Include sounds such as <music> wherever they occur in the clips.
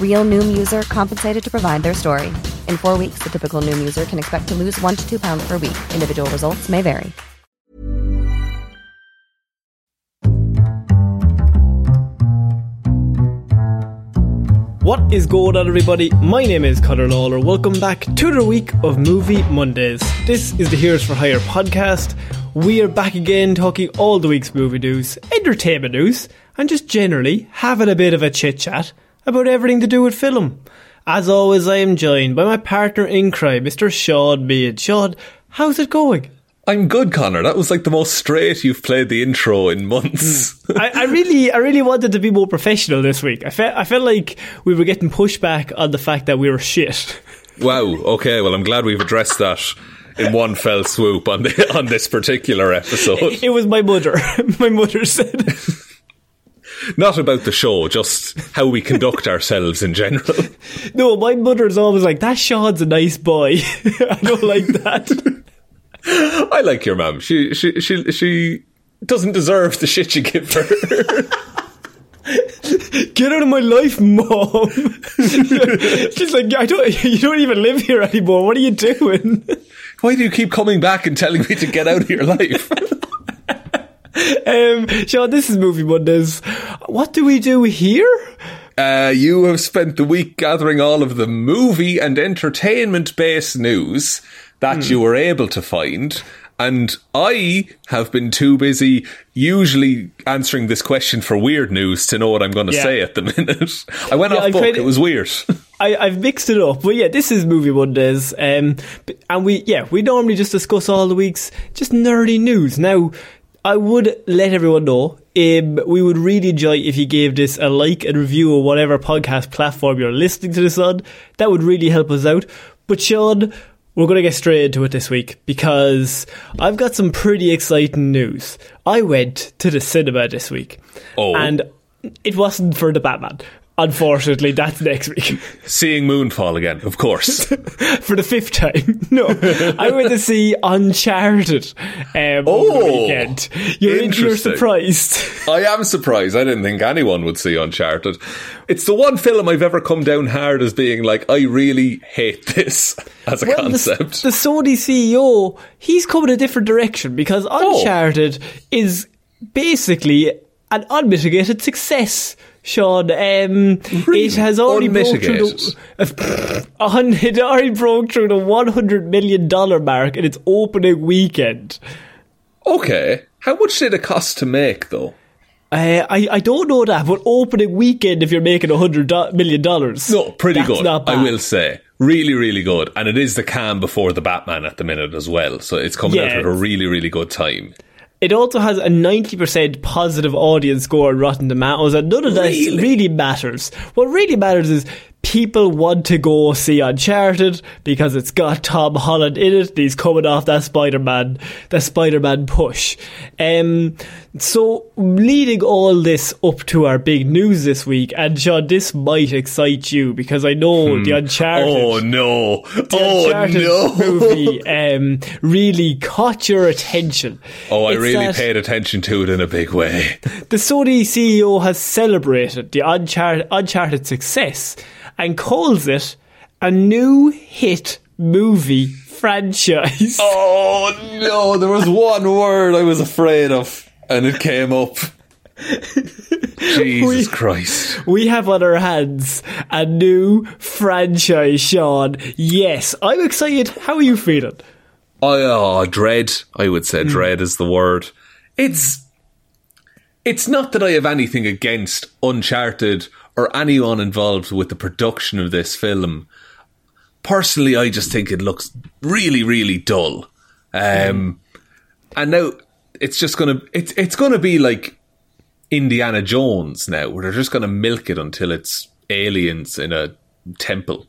Real Noom user compensated to provide their story. In four weeks, the typical Noom user can expect to lose one to two pounds per week. Individual results may vary. What is going on, everybody? My name is Conor Lawler. Welcome back to the week of Movie Mondays. This is the Heroes for Hire podcast. We are back again talking all the week's movie news, entertainment news, and just generally having a bit of a chit chat about everything to do with film. As always, I am joined by my partner in crime, Mr. Shaun Meighan. Shaun, how's it going? I'm good, Conor. That was like the most straight you've played the intro in months. Mm. I, I, really, I really wanted to be more professional this week. I felt, I felt like we were getting pushback on the fact that we were shit. <laughs> Wow. Okay. Well, I'm glad we've addressed that in one fell swoop on the on this particular episode. It, it was my mother. <laughs> my mother said. Not about the show, just how we conduct ourselves in general. <laughs> No, my mother's always like, that Shaun's a nice boy. <laughs> I don't like that. <laughs> I like your mum. She she she she doesn't deserve the shit you give her. Get out of my life, mom. She's like, I don't. You don't even live here anymore. What are you doing? Why do you keep coming back and telling me to get out of your life? Um, Shaun, this is Movie Mondays. What do we do here? Uh, you have spent the week gathering all of the movie and entertainment based news that mm. you were able to find. And I have been too busy usually answering this question for weird news to know what I'm going to yeah. say at the minute. I went yeah, off book. It was weird. I, have mixed it up, but yeah, this is Movie Mondays, um, and we yeah we normally just discuss all the weeks just nerdy news. Now, I would let everyone know um, we would really enjoy if you gave this a like and review on whatever podcast platform you're listening to this on. That would really help us out. But Shaun, we're going to get straight into it this week because I've got some pretty exciting news. I went to the cinema this week. Oh. And it wasn't for the Batman. Unfortunately, that's next week. Seeing Moonfall again, of course. <laughs> For the fifth time. No. I went to see Uncharted um, oh, over the weekend. You're, you're surprised. I am surprised. I didn't think anyone would see Uncharted. It's the one film I've ever come down hard as being like, I really hate this <laughs> as a well, concept. The, the Sony CEO, he's coming a different direction because oh. Uncharted oh. is basically an unmitigated success Shaun. Um, really? It has already broke through the, <laughs> it already broke through the one hundred million dollar mark in its opening weekend. Okay, how much did it cost to make though? Uh, I I don't know that, but opening weekend, if you're making a hundred million dollars, no, pretty good. I will say, really, really good, and it is the calm before the Batman at the minute as well. So it's coming yeah. out at a really, really good time. It also has a 90% positive audience score on Rotten Tomatoes, and none of that really? really matters. What really matters is people want to go see Uncharted because it's got Tom Holland in it. And he's coming off that Spider-Man, that Spider-Man push. Um, so leading all this up to our big news this week, and Shaun, this might excite you because I know the Uncharted. Oh no! the Oh Uncharted no! <laughs> movie um, really caught your attention. Oh, I It's really paid attention to it in a big way. the Sony CEO has celebrated the Uncharted, Uncharted success and calls it a new hit movie franchise. Oh no! There was one word I was afraid of, and it came up. Jesus We- Christ! We have on our hands a new franchise, Shaun. Yes, I'm excited. How are you feeling? I oh, dread. I would say hmm. dread is the word. It's it's not that I have anything against Uncharted or anyone involved with the production of this film. Personally, I just think it looks really, really dull. Um, and now it's just gonna it's it's gonna be like Indiana Jones now, where they're just gonna milk it until it's aliens in a temple.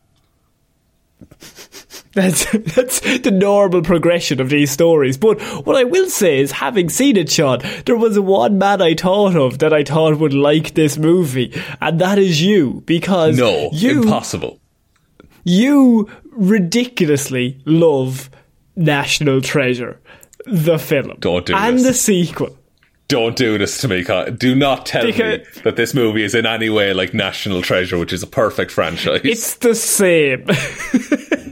That's <laughs> that's the normal progression of these stories. But what I will say is, having seen it, Shaun, there was one man I thought of that I thought would like this movie, and that is you, because No, you impossible. you ridiculously love National Treasure, the film, Don't do and this. the sequel. Don't do this to me. Do not tell Because- me that this movie is in any way like National Treasure, which is a perfect franchise. It's the same. <laughs>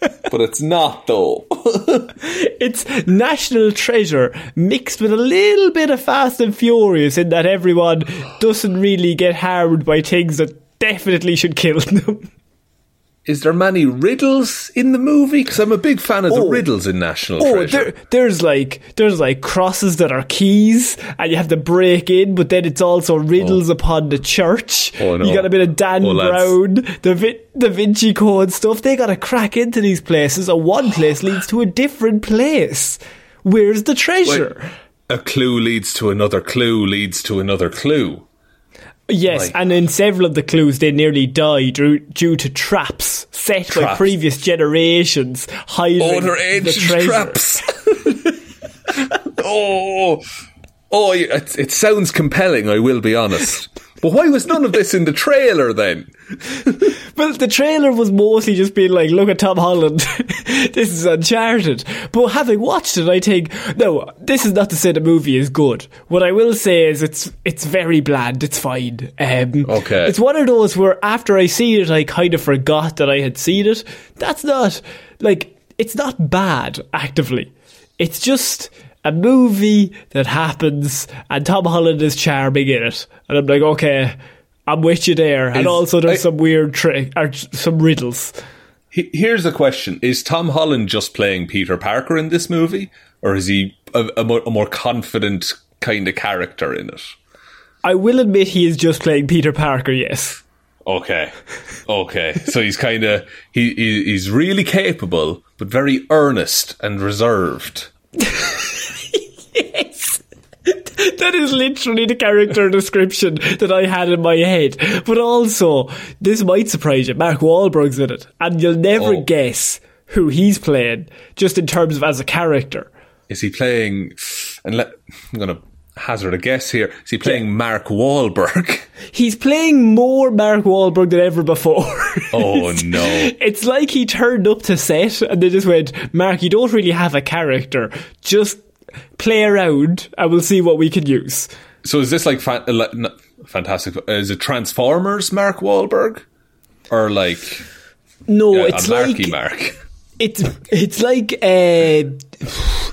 but it's not, though. <laughs> it's National Treasure mixed with a little bit of Fast and Furious in that everyone doesn't really get harmed by things that definitely should kill them. <laughs> is there many riddles in the movie? Because I'm a big fan of the Oh. riddles in National Oh, Treasure. there, there's like there's like crosses that are keys, and you have to break in. But then it's also riddles oh. upon the church. Oh, no. You got a bit of Dan Oh. Brown, the Vi- Da Vinci Code stuff. They got to crack into these places, and one place leads to a different place. Where's the treasure? a clue leads to another clue leads to another clue. Yes, Like- and in several of the clues, they nearly die due, due to traps set by previous generations hiding the treasure. traps. <laughs> oh, oh, it, it sounds compelling. I will be honest. But why was none of this in the trailer then? <laughs> Well, the trailer was mostly just being like, "Look at Tom Holland, <laughs> this is Uncharted." But having watched it, I think no, this is not to say the movie is good. What I will say is it's it's very bland. It's fine. Um, Okay. it's one of those where after I see it, I kind of forgot that I had seen it. That's not like it's not bad actively. It's just a movie that happens, and Tom Holland is charming in it, and I'm like, okay. I'm with you there, and Is- also there's I- some weird trick or some riddles. He- Here's a question: Is Tom Holland just playing Peter Parker in this movie, or is he a, a, more, a more confident kind of character in it? I will admit he is just playing Peter Parker. Yes, Okay, okay. so he's kind of he, he he's really capable, but very earnest and reserved. <laughs> yes. That is literally the character description that I had in my head. But also, this might surprise you. Mark Wahlberg's in it, and you'll never Oh. guess who he's playing, just in terms of as a character. Is he playing? And let I'm gonna hazard a guess here. Is he playing Mark Wahlberg? He's playing more Mark Wahlberg than ever before. <laughs> Oh no! It's like he turned up to set and they just went, Mark, you don't really have a character. Just play around and we'll see what we can use. So is this like uh, not- fantastic? Is it Transformers Mark Wahlberg, or like No, yeah, it's like Mark? <laughs> it's it's like a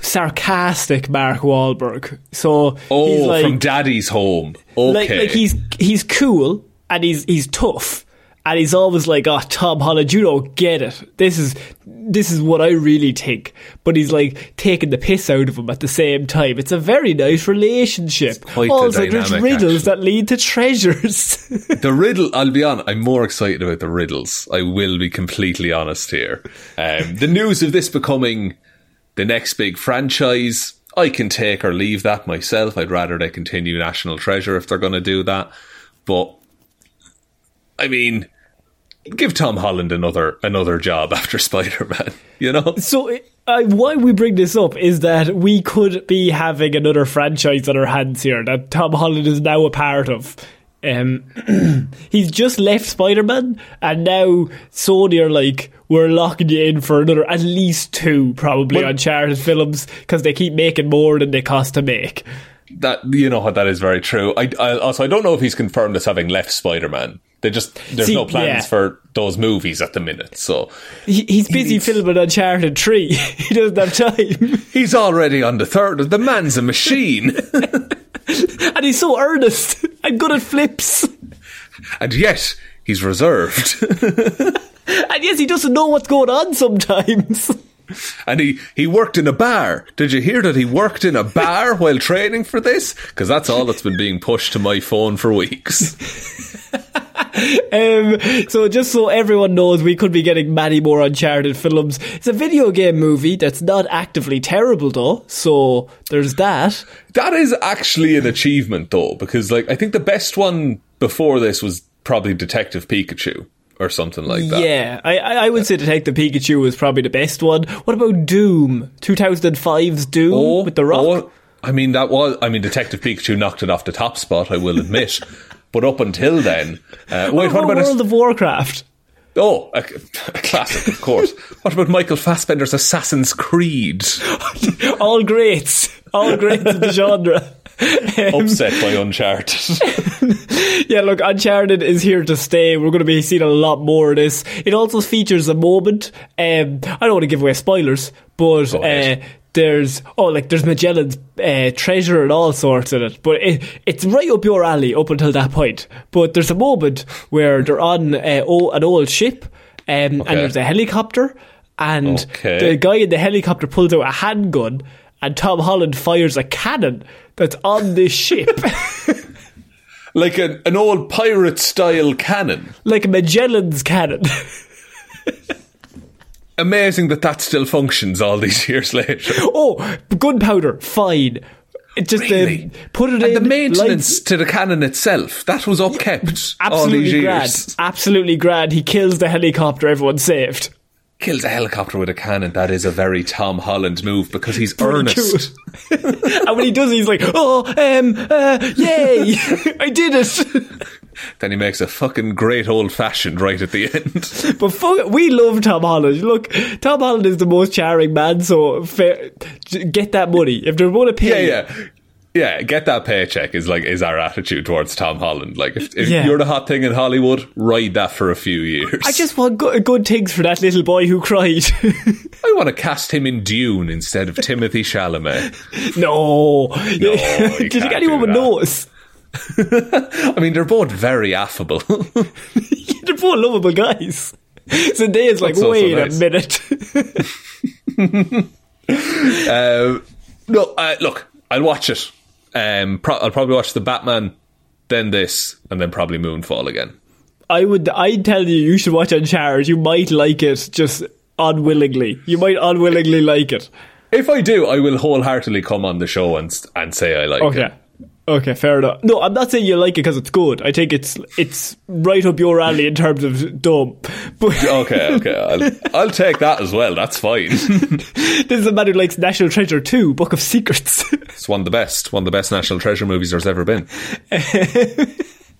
sarcastic Mark Wahlberg. So Oh, he's like, from Daddy's Home. Okay. like like he's he's cool and he's he's tough. And he's always like, "Oh, Tom Holland, you don't get it. This is this is what I really think." But he's like taking the piss out of him at the same time. It's a very nice relationship. the also, there's riddles actually. that lead to treasures. <laughs> The riddle, I'll be honest, I'm more excited about the riddles. I will be completely honest here. Um, the news of this becoming the next big franchise, I can take or leave that myself. I'd rather they continue National Treasure if they're going to do that. But I mean, give Tom Holland another another job after <laughs> Spider Man. You know. So uh, why we bring this up is that we could be having another franchise on our hands here that Tom Holland is now a part of. Um, <clears throat> he's just left Spider Man, and now Sony are like, we're locking you in for another at least two, probably Well- Uncharted films because they keep making more than they cost to make. That you know what that is very true. I, I also I don't know if he's confirmed as having left Spider Man. They just there's See, no plans yeah. for those movies at the minute. So He, he's busy He's- filming Uncharted 3. <laughs> he doesn't have time. <laughs> he's already on the third. The man's a machine, <laughs> and he's so earnest and good at flips. and yet he's reserved. And yes, he doesn't know what's going on sometimes. and he he worked in a bar. Did you hear that he worked in a bar while training for this? Because that's all that's been being pushed to my phone for weeks. Um, so just so everyone knows, we could be getting many more Uncharted films. It's a video game movie that's not actively terrible though, so there's that. That is actually an achievement, though, because like I think the best one before this was probably Detective Pikachu or something like that. Yeah, I, I would say Detective Pikachu was probably the best one. What about Doom? 2005's Doom Oh, with The Rock? oh, I mean, that was. I mean, Detective Pikachu knocked it off the top spot. I will admit. <laughs> but up until then, uh, <laughs> wait, what Oh, about? World A, of Warcraft? oh, a, a classic, of course. <laughs> what about Michael Fassbender's Assassin's Creed? <laughs> All greats. All greats of the genre. Upset by Uncharted. Yeah, look, Uncharted is here to stay. We're going to be seeing a lot more of this. It also features a moment. Um, I don't want to give away spoilers, but uh, there's oh, like there's Magellan's uh, treasure and all sorts in it. But it, it's right up your alley up until that point. But there's a moment where they're on uh, oh, an old ship, um, and there's a helicopter, and Okay. the guy in the helicopter pulls out a handgun, and Tom Holland fires a cannon that's on this ship. <laughs> like an, an old pirate style cannon. like Magellan's cannon. <laughs> Amazing that that still functions all these <laughs> years later. oh, gunpowder, fine. It just Really? uh, put it And in. the maintenance lights- to the cannon itself, that was upkept all these absolutely years. grand. Absolutely grand. He kills the helicopter. Everyone's saved. Kills a helicopter with a cannon. That is a very Tom Holland move because he's earnest. <laughs> and when he does, it, he's like, "Oh, um, uh, yay! <laughs> I did it!" <laughs> Then he makes a fucking great old fashioned right at the end. but fuck, it, we love Tom Holland. Look, Tom Holland is the most charming man. So fair, get that money if they're going to pay. yeah, yeah. Yeah, get that paycheck is like is our attitude towards Tom Holland. Like if, if Yeah. you're the hot thing in Hollywood, ride that for a few years. I just want good, good things for that little boy who cried. <laughs> I want to cast him in Dune instead of Timothée Chalamet. <laughs> no, <laughs> you did you get anyone do with that. I mean, they're both very affable. They're both lovable guys. Zendaya's like, That's wait nice. a minute. Uh, no, uh, look, I'll watch it. Um, pro- I'll probably watch the Batman, then this, and then probably Moonfall again. I would, I'd tell you, you should watch Uncharted. You might like it just unwillingly. You might unwillingly like it. If I do, I will wholeheartedly come on the show and and say I like it. Okay. it. Okay, fair enough. No, I'm not saying you like it because it's good. I think it's it's right up your alley in terms of dumb. But Okay, okay, I'll, <laughs> I'll take that as well. That's fine. <laughs> this is a man who likes National Treasure 2, Book of Secrets. it's one of the best, one of the best National Treasure movies there's ever been. <laughs>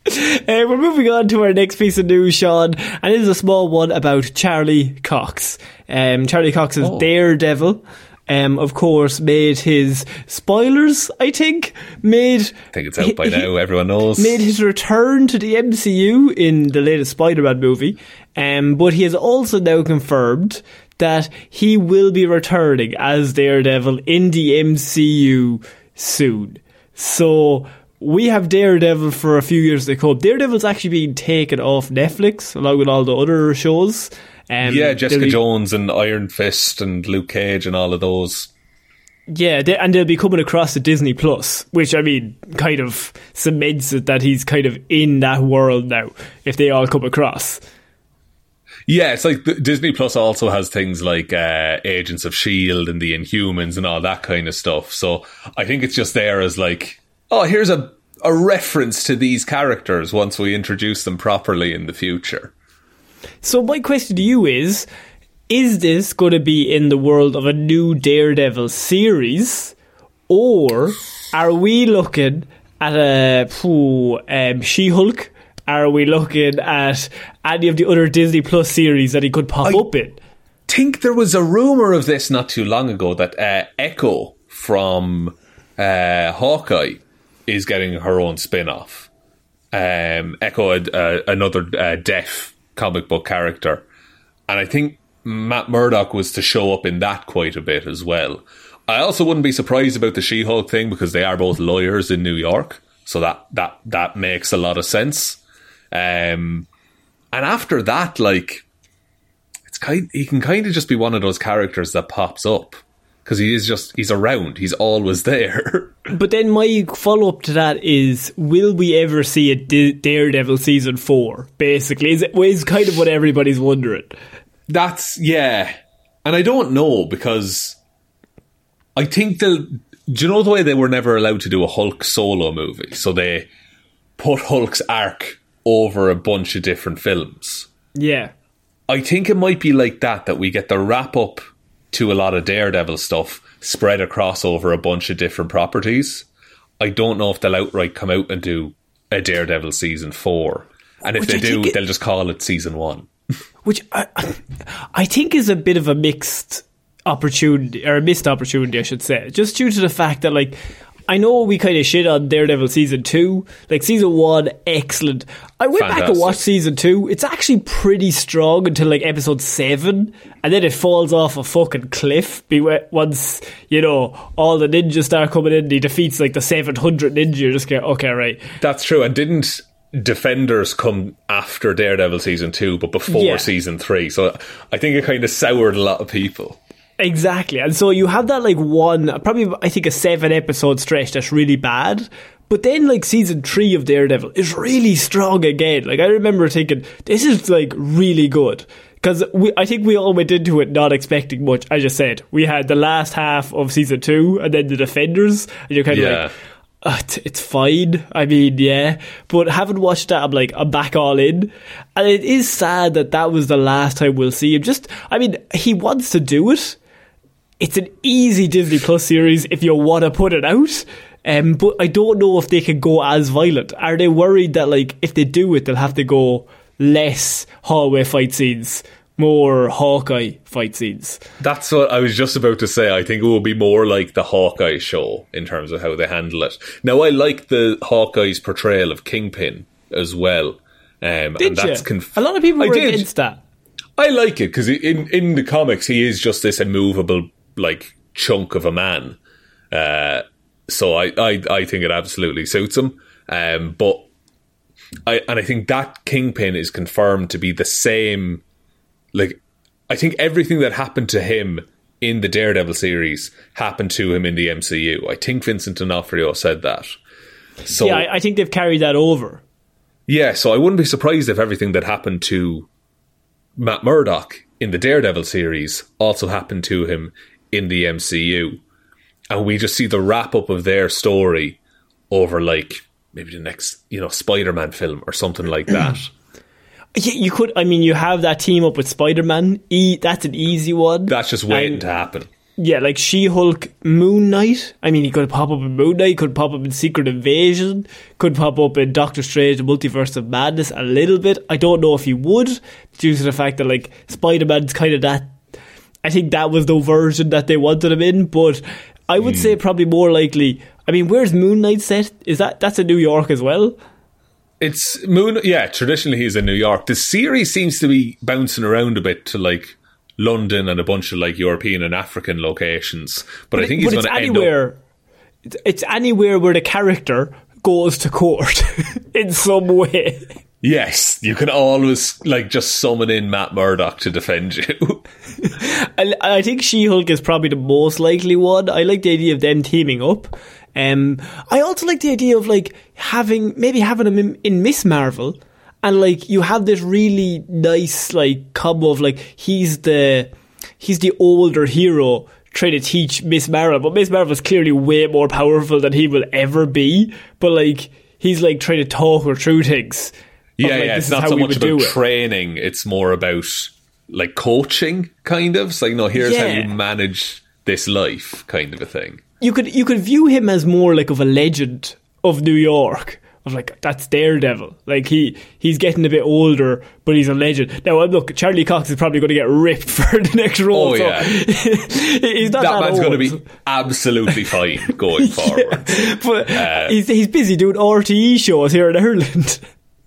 Uh, we're moving on to our next piece of news, Shaun, and it is a small one about Charlie Cox. Um, Charlie Cox is Oh. Daredevil. Um, of course, made his spoilers. I think made. I think it's out by now. Everyone knows. Made his return to the MCU in the latest Spider-Man movie, um, but he has also now confirmed that he will be returning as Daredevil in the MCU soon. So we have Daredevil for a few years to come. Daredevil's actually being taken off Netflix along with all the other shows. Um, yeah, Jessica be- Jones and Iron Fist and Luke Cage and all of those. Yeah, they, and they'll be coming across to Disney Plus, which I mean, kind of cements it that he's kind of in that world now. If they all come across, Yeah, it's like Disney Plus also has things like uh, Agents of Shield and the Inhumans and all that kind of stuff. So I think it's just there as like, oh, here's a a reference to these characters once we introduce them properly in the future. So my question to you is: Is this going to be in the world of a new Daredevil series, or are we looking at a phew, um, She-Hulk? Are we looking at any of the other Disney Plus series that he could pop I- up in? think there was a rumor of this not too long ago that uh, Echo from uh, Hawkeye is getting her own spin off. Um, Echo, uh, another uh, deaf comic book character. And I think Matt Murdock was to show up in that quite a bit as well. I also wouldn't be surprised about the She Hulk thing because they are both lawyers in New York. So that, that, that makes a lot of sense. Um, and after that, like, it's kind he can kind of just be one of those characters that pops up because he is just he's around he's always <laughs> there But then my follow up to that is: Will we ever see a D- Daredevil season four? Basically, is is kind of what everybody's wondering. that's yeah and i don't know because i think they'll do you know the way they were never allowed to do a hulk solo movie so they put hulk's arc over a bunch of different films Yeah, I think it might be like that that we get the wrap up to a lot of Daredevil stuff spread across over a bunch of different properties. I don't know if they'll outright come out and do a Daredevil season four, and if Which they I do, it- they'll just call it season one. <laughs> which I, I think is a bit of a mixed opportunity or a missed opportunity, I should say, just due to the fact that like. I know we kind of shit on Daredevil season two. Like season one, excellent. I went back and Fantastic. watched season two. It's actually pretty strong until like episode seven, and then it falls off a fucking cliff. Once you know all the ninjas start coming in, he defeats like the seven hundred ninja. You just go, okay, right. That's true. And didn't Defenders come after Daredevil season two, but before Yeah. season three? So I think it kind of soured a lot of people. Exactly. And so you have that like one, probably I think a seven episode stretch that's really bad. But then like season three of Daredevil is really strong again. Like I remember thinking, this is like really good. Because we, I think we all went into it not expecting much. I just said we had the last half of season two and then the Defenders, and you're kind of Yeah. like, uh, it's, it's fine. I mean, yeah. But having watched that, I'm like, I'm back all in. And it is sad that that was the last time we'll see him. Just, I mean, he wants to do it. It's an easy Disney Plus series if you want to put it out. Um, but I don't know if they can go as violent. Are they worried that, like, if they do it, they'll have to go less hallway fight scenes, more Hawkeye fight scenes? That's what I was just about to say. I think it will be more like the Hawkeye show in terms of how they handle it. Now, I like the Hawkeye's portrayal of Kingpin as well. Um, Did and that's you? conf- a lot of people I were did. against that. I like it because in in the comics he is just this immovable like chunk of a man. Uh, so I, I I think it absolutely suits him. Um, but I and I think that Kingpin is confirmed to be the same. Like I think everything that happened to him in the Daredevil series happened to him in the MCU. I think Vincent D'Onofrio said that. So Yeah, I, I think they've carried that over. yeah, so I wouldn't be surprised if everything that happened to Matt Murdock in the Daredevil series also happened to him in the MCU. And we just see the wrap up of their story over like maybe the next, you know, Spider Man film or something like that. <clears throat> Yeah, you could. I mean, you have that team up with Spider Man. E, that's an easy one. That's just waiting And- to happen. Yeah, like She Hulk, Moon Knight. I mean, he could pop up in Moon Knight, could pop up in Secret Invasion, could pop up in Doctor Strange, the Multiverse of Madness a little bit. I don't know if he would, due to the fact that, like, Spider Man's kind of that. I think that was the version that they wanted him in, but I would say hmm. probably more likely. I mean, where's Moon Knight set? Is that that's in New York as well? It's Moon. Yeah, traditionally he's in New York. The series seems to be bouncing around a bit to like London and a bunch of like European and African locations. But, I think he's going to end up. anywhere. It's anywhere where the character goes to court <laughs> in some way. Yes, you can always like just summon in Matt Murdock to defend you. <laughs> I, I think She Hulk is probably the most likely one. I like the idea of them teaming up. Um, I also like the idea of like having maybe having him in, in Miss Marvel, and like you have this really nice like combo of like he's the he's the older hero trying to teach Miss Marvel, but Miss Marvel is clearly way more powerful than he will ever be. But like he's like trying to talk her through things. Yeah, like, yeah. It's not so much about it. training. It's more about like coaching, kind of. It's like, no, here's how you manage this life, kind of a thing. you could you could view him as more like of a legend of New York. Of like that's Daredevil. Like he he's getting a bit older, but he's a legend. Now look, Charlie Cox is probably going to get ripped <laughs> for the next role. Oh, so yeah. <laughs> he's not That that, man's going to be absolutely <laughs> fine going forward. but Uh, he's he's busy doing RTE shows here in Ireland.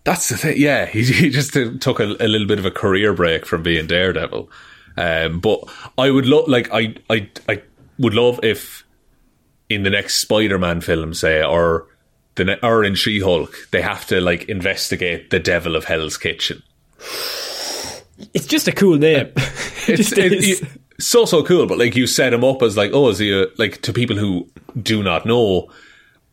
That's the thing. Yeah, he, <laughs> he just took a, a little bit of a career break from being Daredevil. Um, but I would love, like, I, I, I would love if in the next Spider-Man film, say, or the ne- or in She-Hulk, they have to like investigate the Devil of Hell's Kitchen. It's just a cool name. <laughs> It It's it, it- so so cool, but like you set him up as like, oh, is he a, like to people who do not know,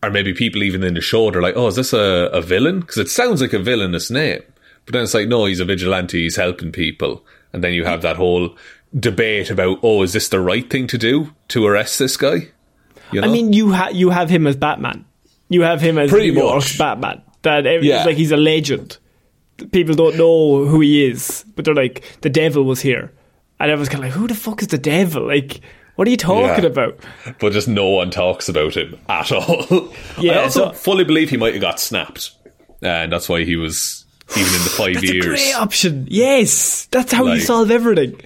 or maybe people even in the show, they're like, oh, is this a, a villain? Because it sounds like a villainous name, but then it's like, no, he's a vigilante, he's helping people, and then you have that whole debate about, oh, is this the right thing to do to arrest this guy? You know? I mean, you ha- you have him as Batman. You have him as Pretty much. Batman. That every- Yeah. like he's a legend. People don't know who he is, but they're like, the devil was here, and everyone's kind of like, who the fuck is the devil? Like, what are you talking Yeah. about? but just no one talks about him at all. <laughs> Yeah, I also so- fully believe he might have got snapped, and that's why he was even in the five That's years. a great option. Yes, that's how you solve everything.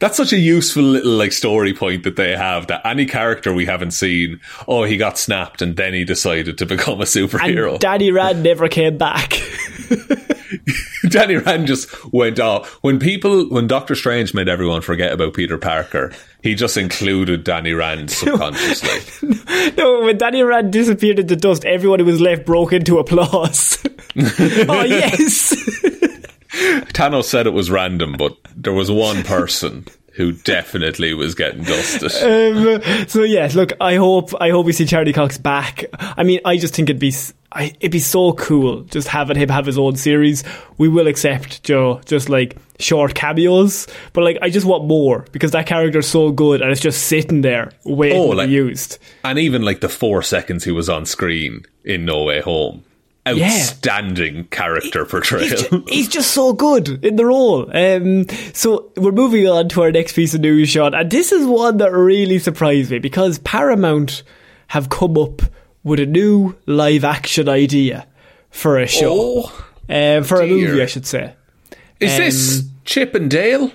That's such a useful little like story point that they have that any character we haven't seen, oh, he got snapped and then he decided to become a And superhero. Danny Rand <laughs> never came back. <laughs> <laughs> Danny Rand just went off. When people, when Doctor Strange made everyone forget about Peter Parker, he just included Danny Rand <laughs> subconsciously. <laughs> no, when Danny Rand disappeared into dust, everyone who was left broke into applause. oh yes. Thanos said it was random, but there was one person who definitely was getting dusted. <laughs> Um, so yeah, look, I hope I hope we see Charlie Cox back. I mean, I just think it'd be I, it'd be so cool just having him have his own series. We will accept Joe just like short cameos, but like I just want more because that character's so good and it's just sitting there waiting Oh, to be used. and even like the four seconds he was on screen in No Way Home. Outstanding character portrayal. He's just, he's just so good in the role. Um, so we're moving on to our next piece of news, Shaun, and this is one that really surprised me because Paramount have come up with a new live action idea for a show, Oh, uh, for a movie, I should say. Is this Um, Chip and Dale?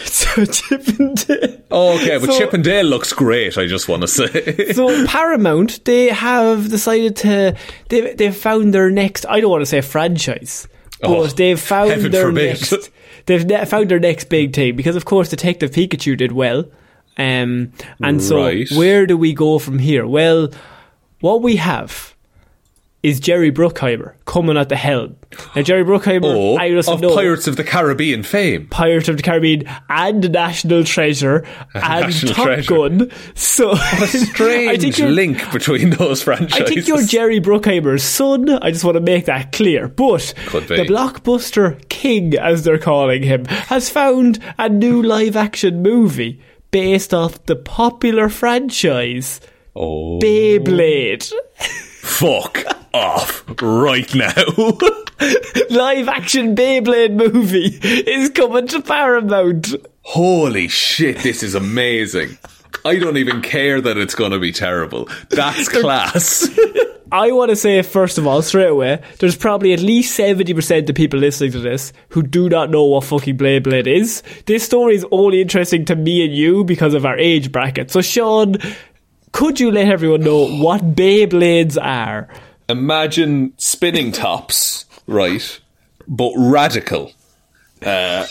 <laughs> So Chip and Dale. Oh, okay, but So- Chip and Dale looks great. I just want to say. <laughs> So Paramount, they have decided to they they've found their next. I don't want to say franchise, but Oh, they've found their forbid. next. <laughs> They've ne- found their next big thing because, of course, Detective Pikachu did well, um, and so Right. where do we go from here? Well, what we have is Jerry Bruckheimer coming at the helm. Now, Jerry Bruckheimer, oh, I just of know. Pirates of the Caribbean fame. Pirates of the Caribbean and National Treasure <laughs> and National Top Treasure. Gun. So A <laughs> strange link between those franchises. I think you're Jerry Bruckheimer's son. I just want to make that clear. But the blockbuster king, as they're calling him, has found a new live action movie based off the popular franchise Oh, Beyblade. <laughs> fuck off right now. <laughs> live action Beyblade movie is coming to Paramount. Holy shit, this is amazing. I don't even care that it's going to be terrible. That's <laughs> class. <laughs> I want to say, first of all, straight away, there's probably at least 70% of people listening to this who do not know what fucking Beyblade is. This story is only interesting to me and you because of our age bracket. So, Shaun, could you let everyone know what Beyblades are? Imagine spinning tops, right? But radical. Uh,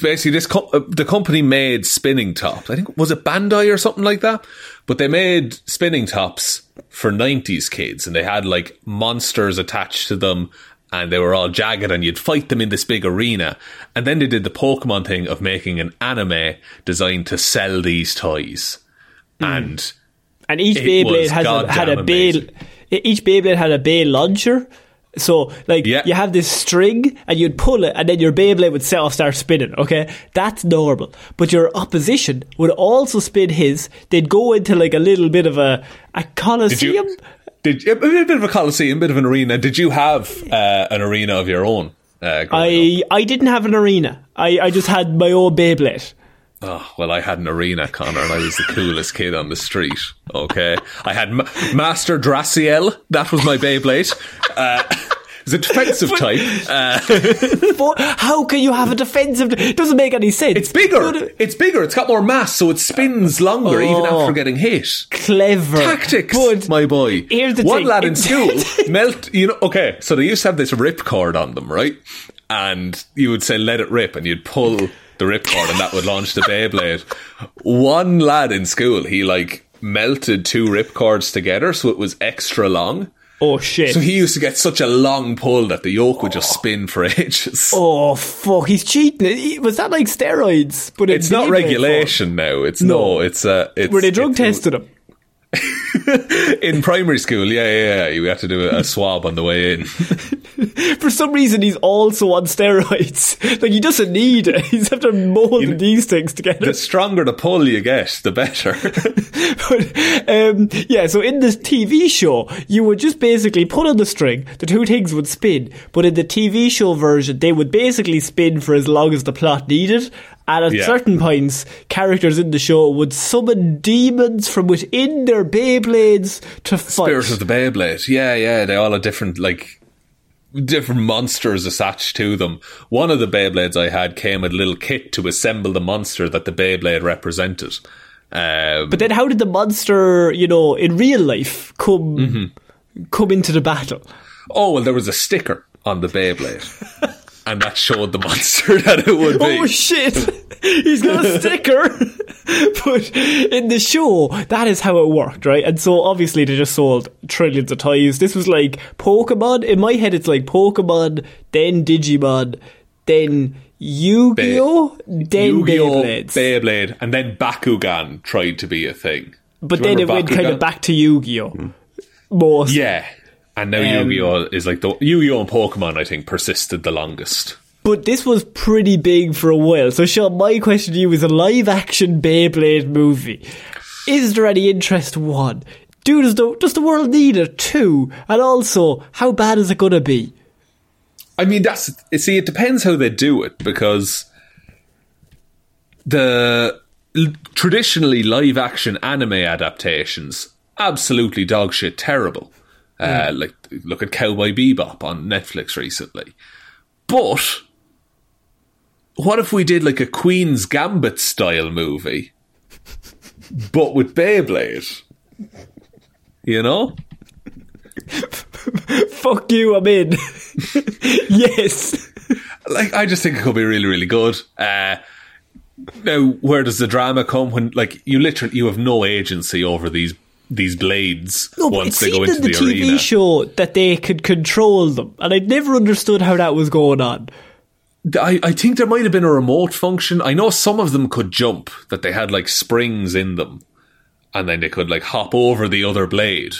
basically, this co- uh, the company made spinning tops. I think was it Bandai or something like that. But they made spinning tops for '90s kids, and they had like monsters attached to them, and they were all jagged, and you'd fight them in this big arena. And then they did the Pokemon thing of making an anime designed to sell these toys, and. And each It Beyblade has a, had a Bey. Each Beyblade had a Bey launcher, So, like, Yeah. you have this string and you'd pull it and then your Beyblade would set off, start spinning, okay? That's normal. But your opposition would also spin his. They'd go into like a little bit of a, a Did coliseum. you? Did a bit of a coliseum, bit of an arena? Did you have uh, an arena of your own? Uh, growing up? I, I didn't have an arena. I, I just had my own Beyblade. Oh, well, I had an arena, Conor, and I was the coolest kid on the street. Okay. I had Ma- Master Draciel. That was my Beyblade. Uh, <laughs> it a defensive type. <laughs> Uh, But how can you have a defensive? It doesn't make any sense. it's bigger. It's bigger. It's got more mass, so it spins longer, even Oh. after getting hit. Clever Tactics, But my boy. here's the One thing, lad in it's- <laughs> school melt. You know, okay. So they used to have this rip cord on them, right? And you would say, "Let it rip," and you'd pull the rip cord, and that would launch the Beyblade. One lad in school, he like melted two rip cords together, so it was extra long. oh shit! So he used to get such a long pull that the yoke would just spin for <laughs> ages. oh fuck! He's cheating. He- Was that like steroids? But It's not regulation now. It's no. No. It's uh, it's? Were they drug tested him? <laughs> in primary school? Yeah, yeah, yeah. You had to do a, a swab on the way in. <laughs> For some reason, he's also on steroids. <laughs> like he doesn't need it. He's after molding these things together. The stronger the pull you get, the better. but um, yeah, so in this TV show, you would just basically put on the string, the two things would spin, but in the TV show version, they would basically spin for as long as the plot needed. And at Yeah. certain points, characters in the show would summon demons from within their Beyblades to fight. Spirit of the Beyblade. Yeah, yeah. They all have different, like, different monsters attached to them. One of the Beyblades I had came with a little kit to assemble the monster that the Beyblade represented. Um, but then, how did the monster, you know, in real life, come Mm-hmm. come into the battle? oh, well, there was a sticker on the Beyblade. <laughs> and that showed the monster <laughs> that it would be. Oh shit! He's got a sticker. <laughs> but in the show, that is how it worked, right? And so obviously they just sold trillions of toys. This was like Pokemon. In my head, it's like Pokemon, then Digimon, then Yu-Gi-Oh, then Yu-Gi-Oh, Beyblades. Beyblade, and then Bakugan tried to be a thing. but then it remember went kind of back to Yu-Gi-Oh. Hmm. Most. Yeah. And now Um, Yu-Gi-Oh is like the Yu-Gi-Oh and Pokemon. I think persisted the longest. But this was pretty big for a while. So, Shaun, my question to you is a live action Beyblade movie. Is there any interest? One. Do does the, does the world need it? Two. And also, how bad is it going to be? I mean, that's see. It depends how they do it because the l- traditionally live action anime adaptations absolutely dog shit terrible. Uh, like look at Cowboy Bebop on Netflix recently. But what if we did like a Queen's Gambit style movie, but with Beyblade? You know. <laughs> Fuck you, I'm in. <laughs> yes. like I just think it could be really, really good. Uh, now, where does the drama come when, like, you literally you have no agency over these these blades No, but once it they go seemed into in the, the, TV arena? show that they could control them, and I never understood how that was going on. I, I think there might have been a remote function. I know some of them could jump, that they had like springs in them, and then they could like hop over the other blade.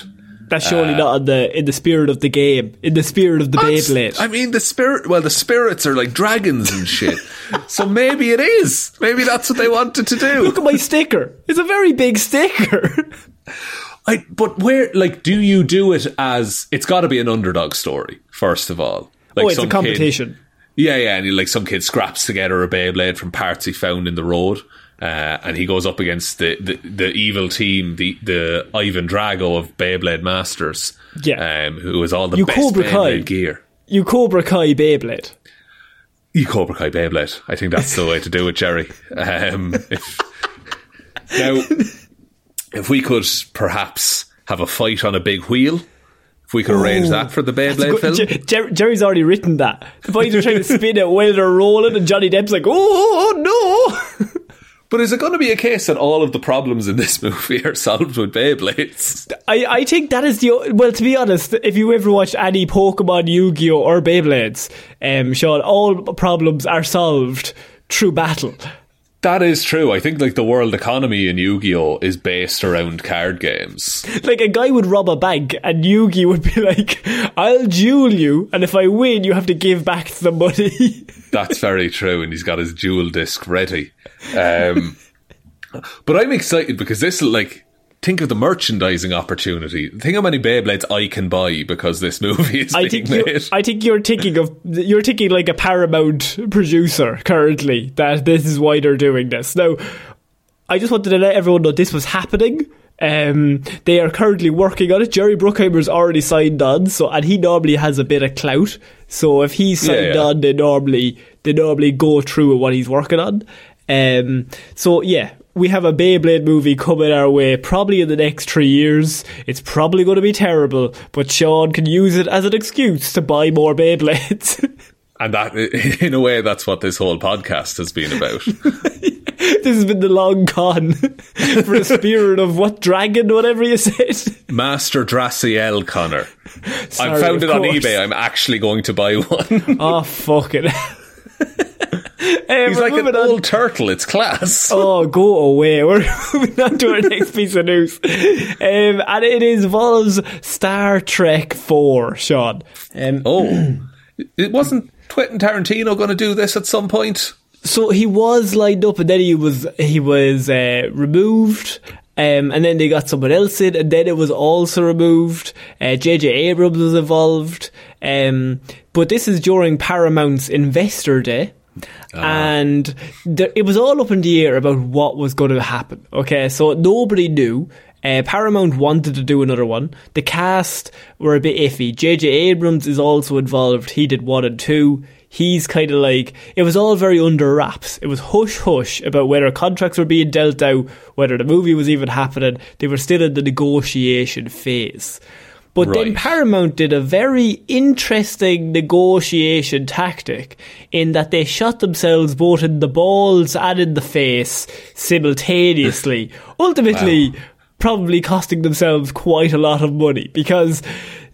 That's surely uh, not in the in the spirit of the game, in the spirit of the That's- Beyblade. I mean, the spirit. Well, the spirits are like dragons and shit. <laughs> so maybe it is. Maybe that's what they wanted to do. Look at my sticker. It's a very big sticker. <laughs> I, but where, like, do you do it as it's got to be an underdog story first of all? Like oh, it's a some kid- competition. yeah, yeah, and like some kid scraps together a Beyblade from parts he found in the road, uh, and he goes up against the, the, the evil team, the the Ivan Drago of Beyblade Masters, Yeah. um, who has all the You best Cobra Kai. gear. You Cobra Kai Beyblade. You Cobra Kai Beyblade. I think that's the way to do it, Jerry. Um, if, <laughs> now, if we could perhaps have a fight on a big wheel, if we could arrange that for the Beyblade film. Jer- Jer- Jerry's already written that. The boys are trying to spin it while they're rolling, and Johnny Depp's like, "Oh, oh, no!" <laughs> But is it going to be a case that all of the problems in this <laughs> movie are solved with Beyblades? I, I think that is the well. To be honest, if you ever watched any Pokemon, Yu-Gi-Oh, or Beyblades, um, Shaun, all problems are solved through battle. That is true. I think like the world economy in Yu-Gi-Oh is based around card games. Like a guy would rob a bank, and Yugi would be <laughs> like, "I'll duel you, and if I win, you have to give back the money." <laughs> That's very true, and he's got his duel disc ready. Um, but I'm excited because this like think of the merchandising opportunity. Think how many Beyblades I can buy because this <laughs> movie is I being think made. I think you're thinking of you're thinking like a Paramount producer currently that this is why they're doing this. Now, I just wanted to let everyone know this was happening. Um, they are currently working on it. Jerry Bruckheimer's already signed on, so and he normally has a bit of clout. So if he's signed Yeah, yeah. on, they normally they normally go through with what he's working on. Um, so yeah, we have a Beyblade movie coming our way probably in the next three years. It's probably going to be terrible, but Shaun can use it as an excuse to buy more Beyblades. <laughs> and that, <laughs> in a way, that's what this whole podcast has been about. <laughs> this has been the long con for the spirit of what dragon, whatever you said. Master Draciel Conor. Sorry, I found it on eBay. I'm actually going to buy one. Oh fuck it. Um, He's like an on. old turtle. It's class. <laughs> Oh, go away. <laughs> We're moving on to our <laughs> next piece of news. Um, and it involves Star Trek 4, Shaun. Um, Oh, it wasn't Quentin Tarantino going to do this at some point? So he was lined up and then he was, he was, uh, removed. Um, and then they got someone else in, and then it was also removed. Uh, J.J. Abrams was involved. Um, but this is during Paramount's Investor Day. And there, it was all up in the air about what was going to happen. Okay, so nobody knew. Uh, Paramount wanted to do another one. The cast were a bit iffy. J.J. Abrams is also involved. He did one and two. He's kind of like it was all very under wraps. It was hush hush about whether contracts were being dealt out, whether the movie was even happening. They were still in the negotiation phase. But then Paramount did a very interesting negotiation tactic in that they shot themselves both in the balls and in the face simultaneously, <laughs> ultimately probably costing themselves quite a lot of money because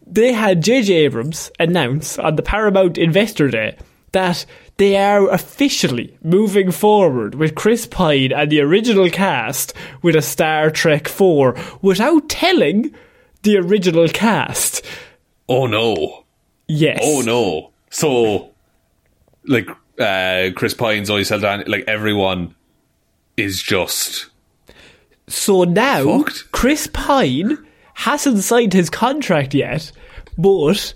they had J.J. Abrams announce on the Paramount Investor Day that they are officially moving forward with Chris Pine and the original cast with a Star Trek 4 without telling the original cast. Oh no. Yes. Oh no. So, like, uh, Chris Pine, Zoe Saldana, like everyone is just. So now, Fucked. Chris Pine hasn't signed his contract yet, but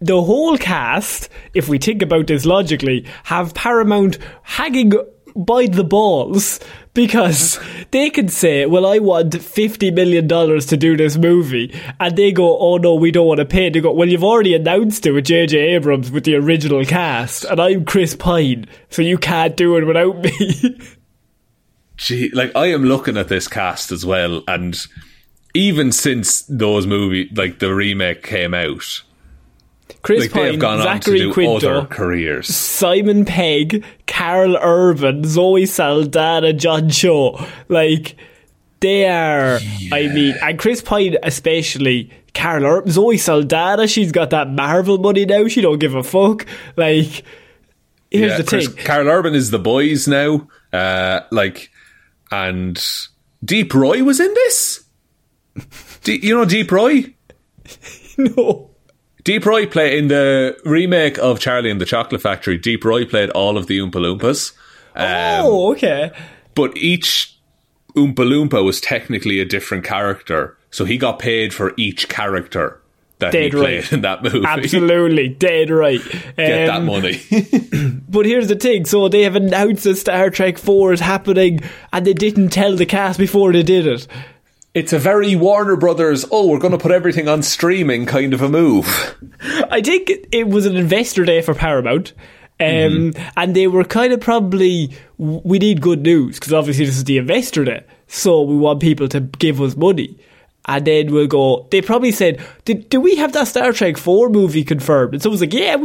the whole cast, if we think about this logically, have Paramount hanging by the balls because they can say, well, I want $50 million to do this movie. And they go, oh no, we don't want to pay. They go, well, you've already announced it with J.J. Abrams with the original cast, and I'm Chris Pine, so you can't do it without me. Gee, like I am looking at this cast as well, and even since those movie, like the remake came out, Chris like Pine, gone Zachary on to do Quinto, other careers. Simon Pegg, Karl Urban, Zoe Saldana, John Cho. Like, they are, I mean, and Chris Pine especially, Karl Urban, Zoe Saldana, she's got that Marvel money now, she don't give a fuck. Like, here's Yeah, the Chris, thing. Karl Urban is the boys now, uh, like, and Deep Roy was in this. D- you know Deep Roy? <laughs> no. Deep Roy played in the remake of Charlie and the Chocolate Factory. Deep Roy played all of the Oompa Loompas. Um, oh, okay. but each Oompa Loompa was technically a different character, so he got paid for each character that he Dead played in that movie. Absolutely, dead right. Get that Um, money. <laughs> <laughs> But here's the thing: so they have announced that Star Trek Four is happening, and they didn't tell the cast before they did it. It's a very Warner Brothers. Oh, we're going to put everything on streaming kind of a move. I think it was an investor day for Paramount. Um, And they were kind of probably, we need good news because obviously this is the investor day. So we want people to give us money. And then we'll go, they probably said, did, do we have that Star Trek 4 movie confirmed? And someone's like, yeah,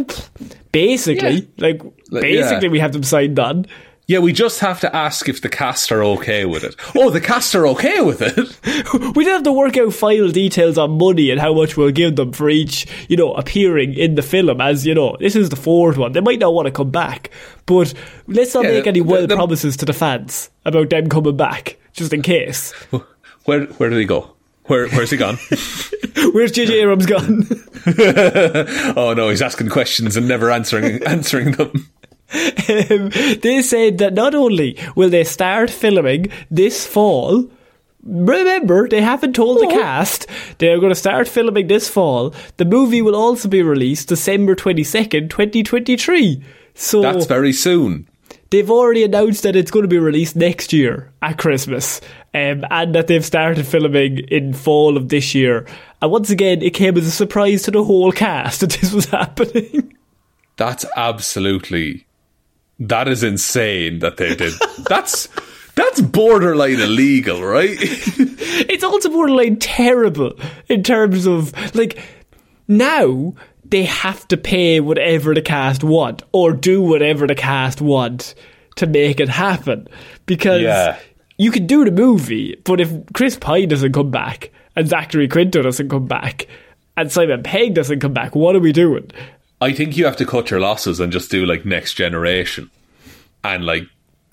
basically, like, Like, basically yeah. we have them signed on. Yeah, we just have to ask if the cast are okay with it. Oh, the cast are okay with it. <laughs> we don't have to work out final details on money and how much we'll give them for each, you know, appearing in the film. As you know, this is the fourth one. They might not want to come back, but let's not Yeah, make any the- wild the- promises to the fans about them coming back, just in case. <laughs> Where where did he go? Where where's he gone? <laughs> Where's JJ Abrams gone? oh no, he's asking questions and never answering answering them. Um, they said that not only will they start filming this fall, remember they haven't told the cast they're going to start filming this fall. The movie will also be released December twenty second, twenty twenty three. So That's very soon. they've already announced that it's going to be released next year at Christmas, um, and that they've started filming in fall of this year. And once again, it came as a surprise to the whole cast that this was <laughs> happening. That's absolutely that is insane that they did. that's that's borderline illegal, right? <laughs> it's also borderline terrible in terms of like now they have to pay whatever the cast want or do whatever the cast want to make it happen because Yeah. you can do the movie but if chris pine doesn't come back and zachary quinto doesn't come back and simon pegg doesn't come back what are we doing I think you have to cut your losses and just do like next generation and like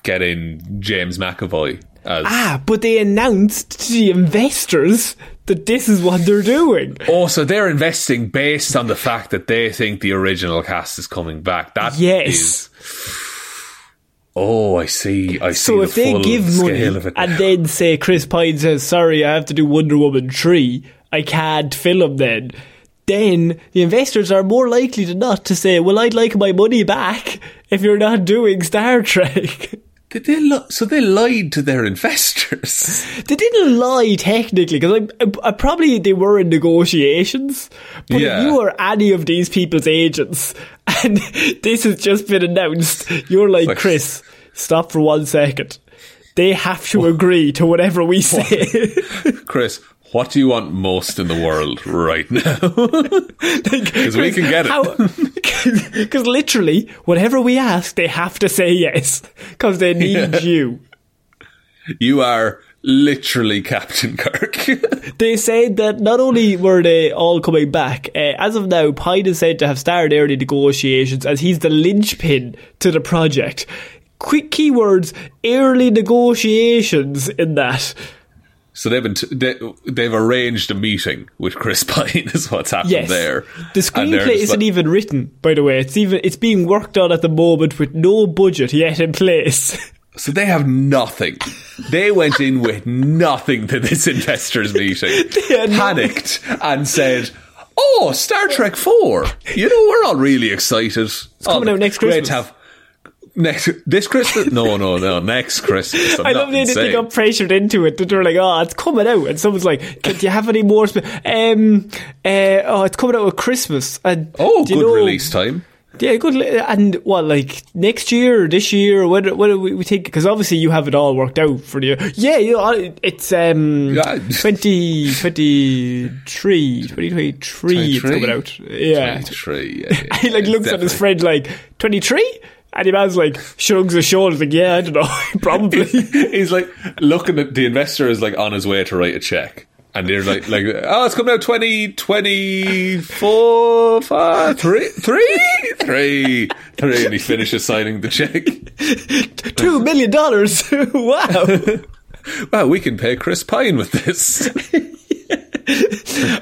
get in James McAvoy as ah but they announced to the investors that this is what they're doing Oh, so they're investing based on the fact that they think the original cast is coming back. That is. yes Oh, I see. I see. So if the they give money scale of it and then say Chris Pine says, "Sorry, I have to do Wonder Woman three. I can't film then." Then the investors are more likely than not to say, "Well, I'd like my money back if you're not doing Star Trek." <laughs> Did they li- so they lied to their investors. <laughs> they didn't lie technically because I, I, uh, I uh, probably they were in negotiations. But Yeah. if you are any of these people's agents <laughs> and this has just been announced, you're like, Like- Chris, stop for one second. They have to agree to whatever we say. Chris, what do you want most in the world right now? <laughs> <laughs> Because we can get it. Because <laughs> literally, whatever we ask, they have to say yes. Because they need Yeah. you. you are literally Captain Kirk. They said that not only were they all coming back, uh, as of now, Pine is said to have started early negotiations as he's the linchpin to the project. Quick keywords, early negotiations in that. So they've been t- they, they've arranged a meeting with Chris <laughs> Pine. Is what's happened Yes. there. The screenplay isn't like- even written, by the way. It's even it's being worked on at the moment with no budget yet in place. <laughs> So they have nothing. They went in with nothing to this investors meeting. <laughs> Panicked and said, "Oh, Star Trek 4. You know, we're all really excited. It's coming oh, out next great Christmas." To have next this Christmas? No, no, no, next Christmas. I'm I love they, they got pressured into it. That they're like, "Oh, it's coming out," and someone's like, "Do you have any more?" Sp- um, uh, oh, it's coming out at Christmas. And Oh, good know- release time. Yeah, good. And what, like next year or this year? What? What do we, we think? Because obviously you have it all worked out for you. Yeah, you know, it's um Yeah. 2023, 2023 it's coming out. Yeah. 23, yeah, yeah, <laughs> he like yeah, looks at his friend like twenty three, and the man's like shrugs his shoulders like, yeah, I don't know, <laughs> probably. <laughs> He's like looking at the investor is like on his way to write a check. And they're like, like, oh, it's coming out 20, 24, five, three, three, three, three. And he finishes signing the check. <laughs> Two million dollars. wow. Wow, we can pay Chris Pine with this.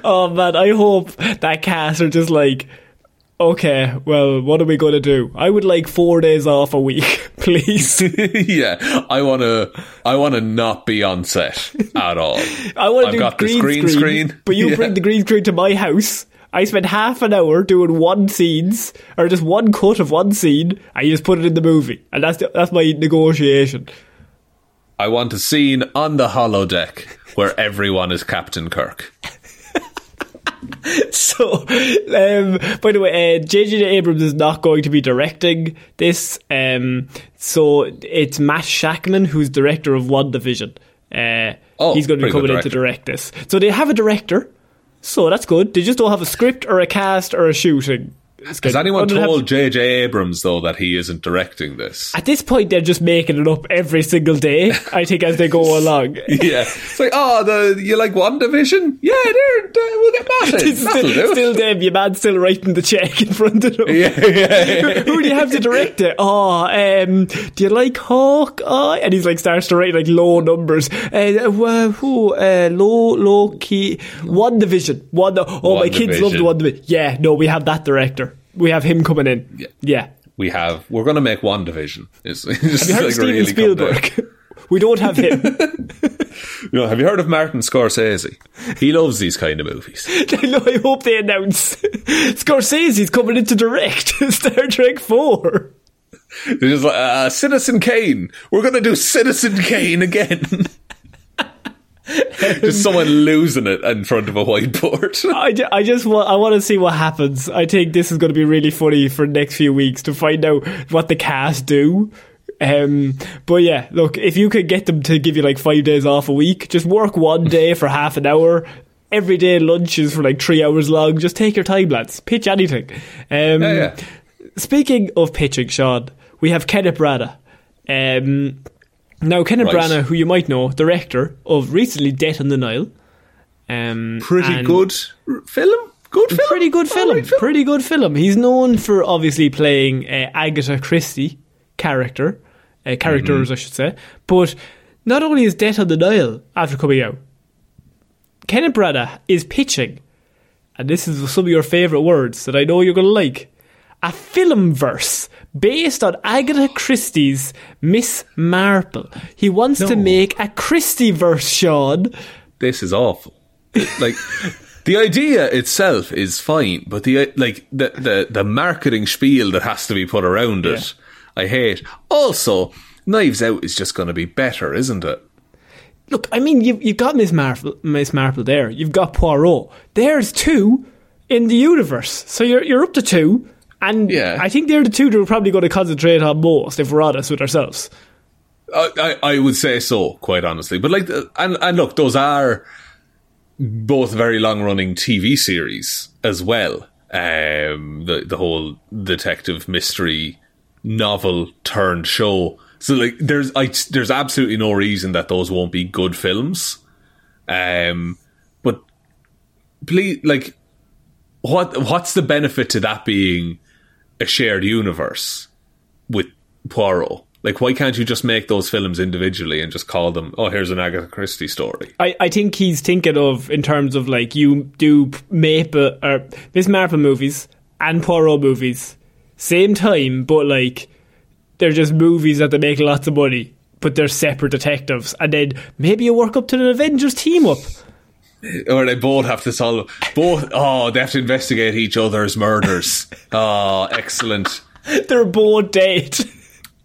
Oh man, I hope that cast are just like, okay, well, what are we going to do? I would like four days off a week, <laughs> please. <laughs> yeah, I want to, I want to not be on set at all. <laughs> I want to do got green, green screen, screen. but you Yeah. bring the green screen to my house. I spend half an hour doing one scenes or just one cut of one scene, and you just put it in the movie, and that's the, that's my negotiation. I want a scene on the holodeck where everyone is Captain Kirk. <laughs> So, um, by the way, uh, J.J. Abrams is not going to be directing this. Um, so it's Matt Shakman who's director of WandaVision. Uh, Oh, he's going to be coming in to direct this. So they have a director. So that's good. They just don't have a script or a cast or a shooting Has anyone Wouldn't have- told J.J. Abrams though that he isn't directing this? At this point, they're just making it up every single day. I think as they go <laughs> along. yeah, it's like, oh, the you like WandaVision? Yeah, there, there, we'll get Matt in. <laughs> Still, do it. still them, your man's still writing the check in front of them. Yeah, yeah, yeah. <laughs> Who do you have to direct it? Oh, um, do you like Hawk? Oh, and he's like starts to write like low numbers. Uh, uh, who? Uh, low, low key. WandaVision. One. Oh, my kids love the WandaVision. one division. Yeah, no, we have that director. We have him coming in. Yeah. yeah. We have. We're going to make WandaVision. It's, <laughs> it's just Have you heard like Steven really. Spielberg? <laughs> we don't have him. <laughs> You know, have you heard of Martin Scorsese? He loves these kind of movies. I know. I hope they announce Scorsese's coming in to direct Star Trek Four. They're just like, uh, Citizen Kane. We're going to do Citizen Kane again. <laughs> just someone losing it in front of a whiteboard. <laughs> I, ju- I just want I want to see what happens. I think this is going to be really funny for the next few weeks to find out what the cast do. Um, but yeah, look, if you could get them to give you like five days off a week, just work one day for half an hour. Every day lunch is for like three hours long. Just take your time, lads. Pitch anything. Um, Yeah, yeah. Speaking of pitching, Shaun, we have Kenneth Branagh. Um, now, Kenneth Right. Branagh, who you might know, director of recently Death on the Nile. Um, Pretty good film. Good film. Pretty good film. Alright film. Pretty good film. He's known for obviously playing uh, Agatha Christie character, uh, characters Mm-hmm. I should say. But not only is Death on the Nile after coming out, Kenneth Branagh is pitching, and this is some of your favourite words that I know you're going to like, a film verse based on Agatha Christie's Miss Marple. He wants to make a Christie verse, Shaun. This is awful. like <laughs> the idea itself is fine, but the like the the the marketing spiel that has to be put around it, I hate. Also, Knives Out is just going to be better, isn't it? Look, I mean, you've, you've got Miss Marple, Miss Marple there. You've got Poirot. There's two in the universe. So you're, you're up to two. And Yeah. I think they're the two that we're probably going to concentrate on most, if we're honest with ourselves. I, I, I would say so, quite honestly. But like, and and look, those are both very long running TV series as well. Um, the the whole detective mystery novel turned show. So like, there's I, there's absolutely no reason that those won't be good films. Um, but please, like, what what's the benefit to that being a shared universe with Poirot? Like, why can't you just make those films individually and just call them? Oh, here's an Agatha Christie story. I, I think he's thinking of in terms of like you do Maple uh, or Miss Marple movies and Poirot movies same time, but like they're just movies that they make lots of money, but they're separate detectives, and then maybe you work up to an Avengers team up. Or they both have to solve both. Oh, they have to investigate each other's murders. <laughs> oh, excellent. They're both dead.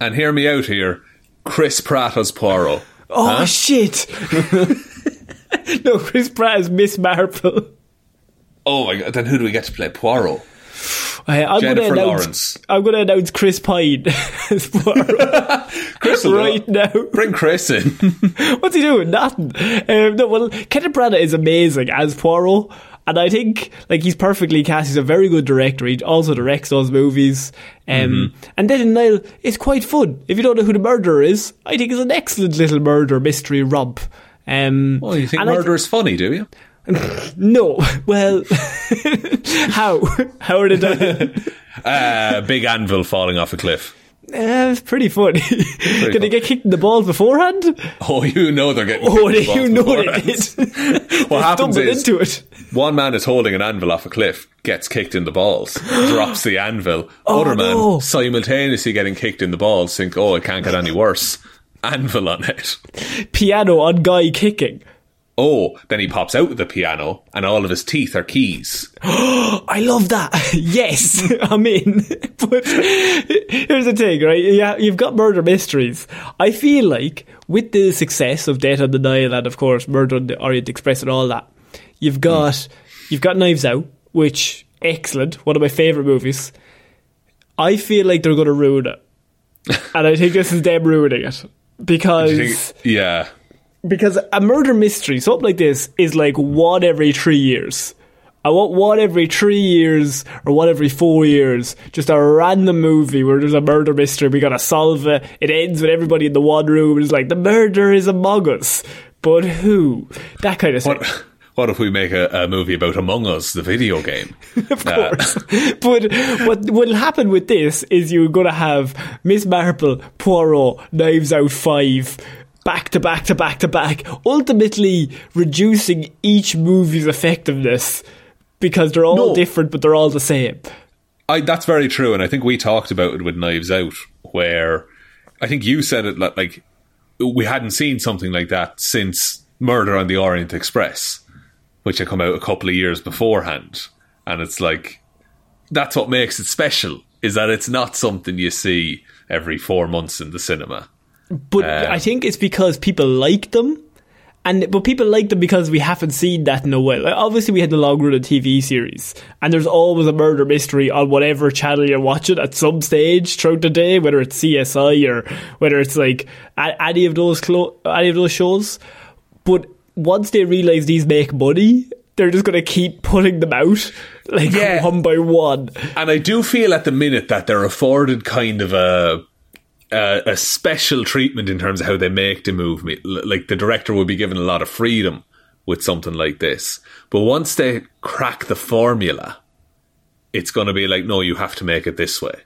And hear me out here. Chris Pratt as Poirot. Oh shit! <laughs> no, Chris Pratt is Miss Marple. Oh my god! Then who do we get to play Poirot? I'm going to Jennifer announce. Lawrence. I'm going to announce Chris Pine <laughs> as Poirot <laughs> Chris right now. Bring Chris in. <laughs> What's he doing? Nothing. Um, no, well, Kenneth Branagh is amazing as Poirot, and I think like he's perfectly cast. He's a very good director. He also directs those movies. Um, Mm-hmm. And then in Nile, it's quite fun. If you don't know who the murderer is, I think it's an excellent little murder mystery romp. Um, oh, you think murder is funny, do you? <laughs> No. Well, <laughs> how? How are they done? Uh, big anvil falling off a cliff. Uh, pretty funny. Did they get kicked in the balls beforehand? Oh, you know they're getting. Oh, in you the know balls they beforehand. did. <laughs> What They happens is into it. one man is holding an anvil off a cliff, gets kicked in the balls, <gasps> drops the anvil. Oh, Other man no. simultaneously getting kicked in the balls, think, "Oh, it can't get any worse." Anvil on it. Piano on guy kicking. Oh, then he pops out with the piano, and all of his teeth are keys. <gasps> I love that. <laughs> yes, <laughs> I'm in. <laughs> but here's the thing, right? Yeah, you've got murder mysteries. I feel like with the success of Death on the Nile and of course Murder on the Orient Express and all that, you've got you've got Knives Out, which excellent, one of my favorite movies. I feel like they're going to ruin it, and I think this is them ruining it because think- yeah. Because a murder mystery, something like this, is like one every three years. I want one every three years or one every four years. Just a random movie where there's a murder mystery. We gotta solve it. It ends with everybody in the one room. It's like the murder is among us, but who? That kind of thing. What, <laughs> what if we make a, a movie about Among Us, the video game? <laughs> of course. but what will happen with this is you're going to have Miss Marple, Poirot, Knives Out 5, back to back to back to back, ultimately reducing each movie's effectiveness because they're all No. different but they're all the same. I, that's very true, and I think we talked about it with Knives Out, where I think you said it like we hadn't seen something like that since Murder on the Orient Express, which had come out a couple of years beforehand, and it's like that's what makes it special is that it's not something you see every four months in the cinema. But uh, I think it's because people like them. And but people like them because we haven't seen that in a while. Like, obviously, we had the long run of TV series, and there's always a murder mystery on whatever channel you're watching at some stage throughout the day, whether it's CSI or whether it's like any of those clo- any of those shows. But once they realize these make money, they're just going to keep putting them out like Yeah. one by one. And I do feel at the minute that they're afforded kind of a a, a special treatment in terms of how they make the movie. Like the director would be given a lot of freedom with something like this, but once they crack the formula, it's going to be like, no, you have to make it this way.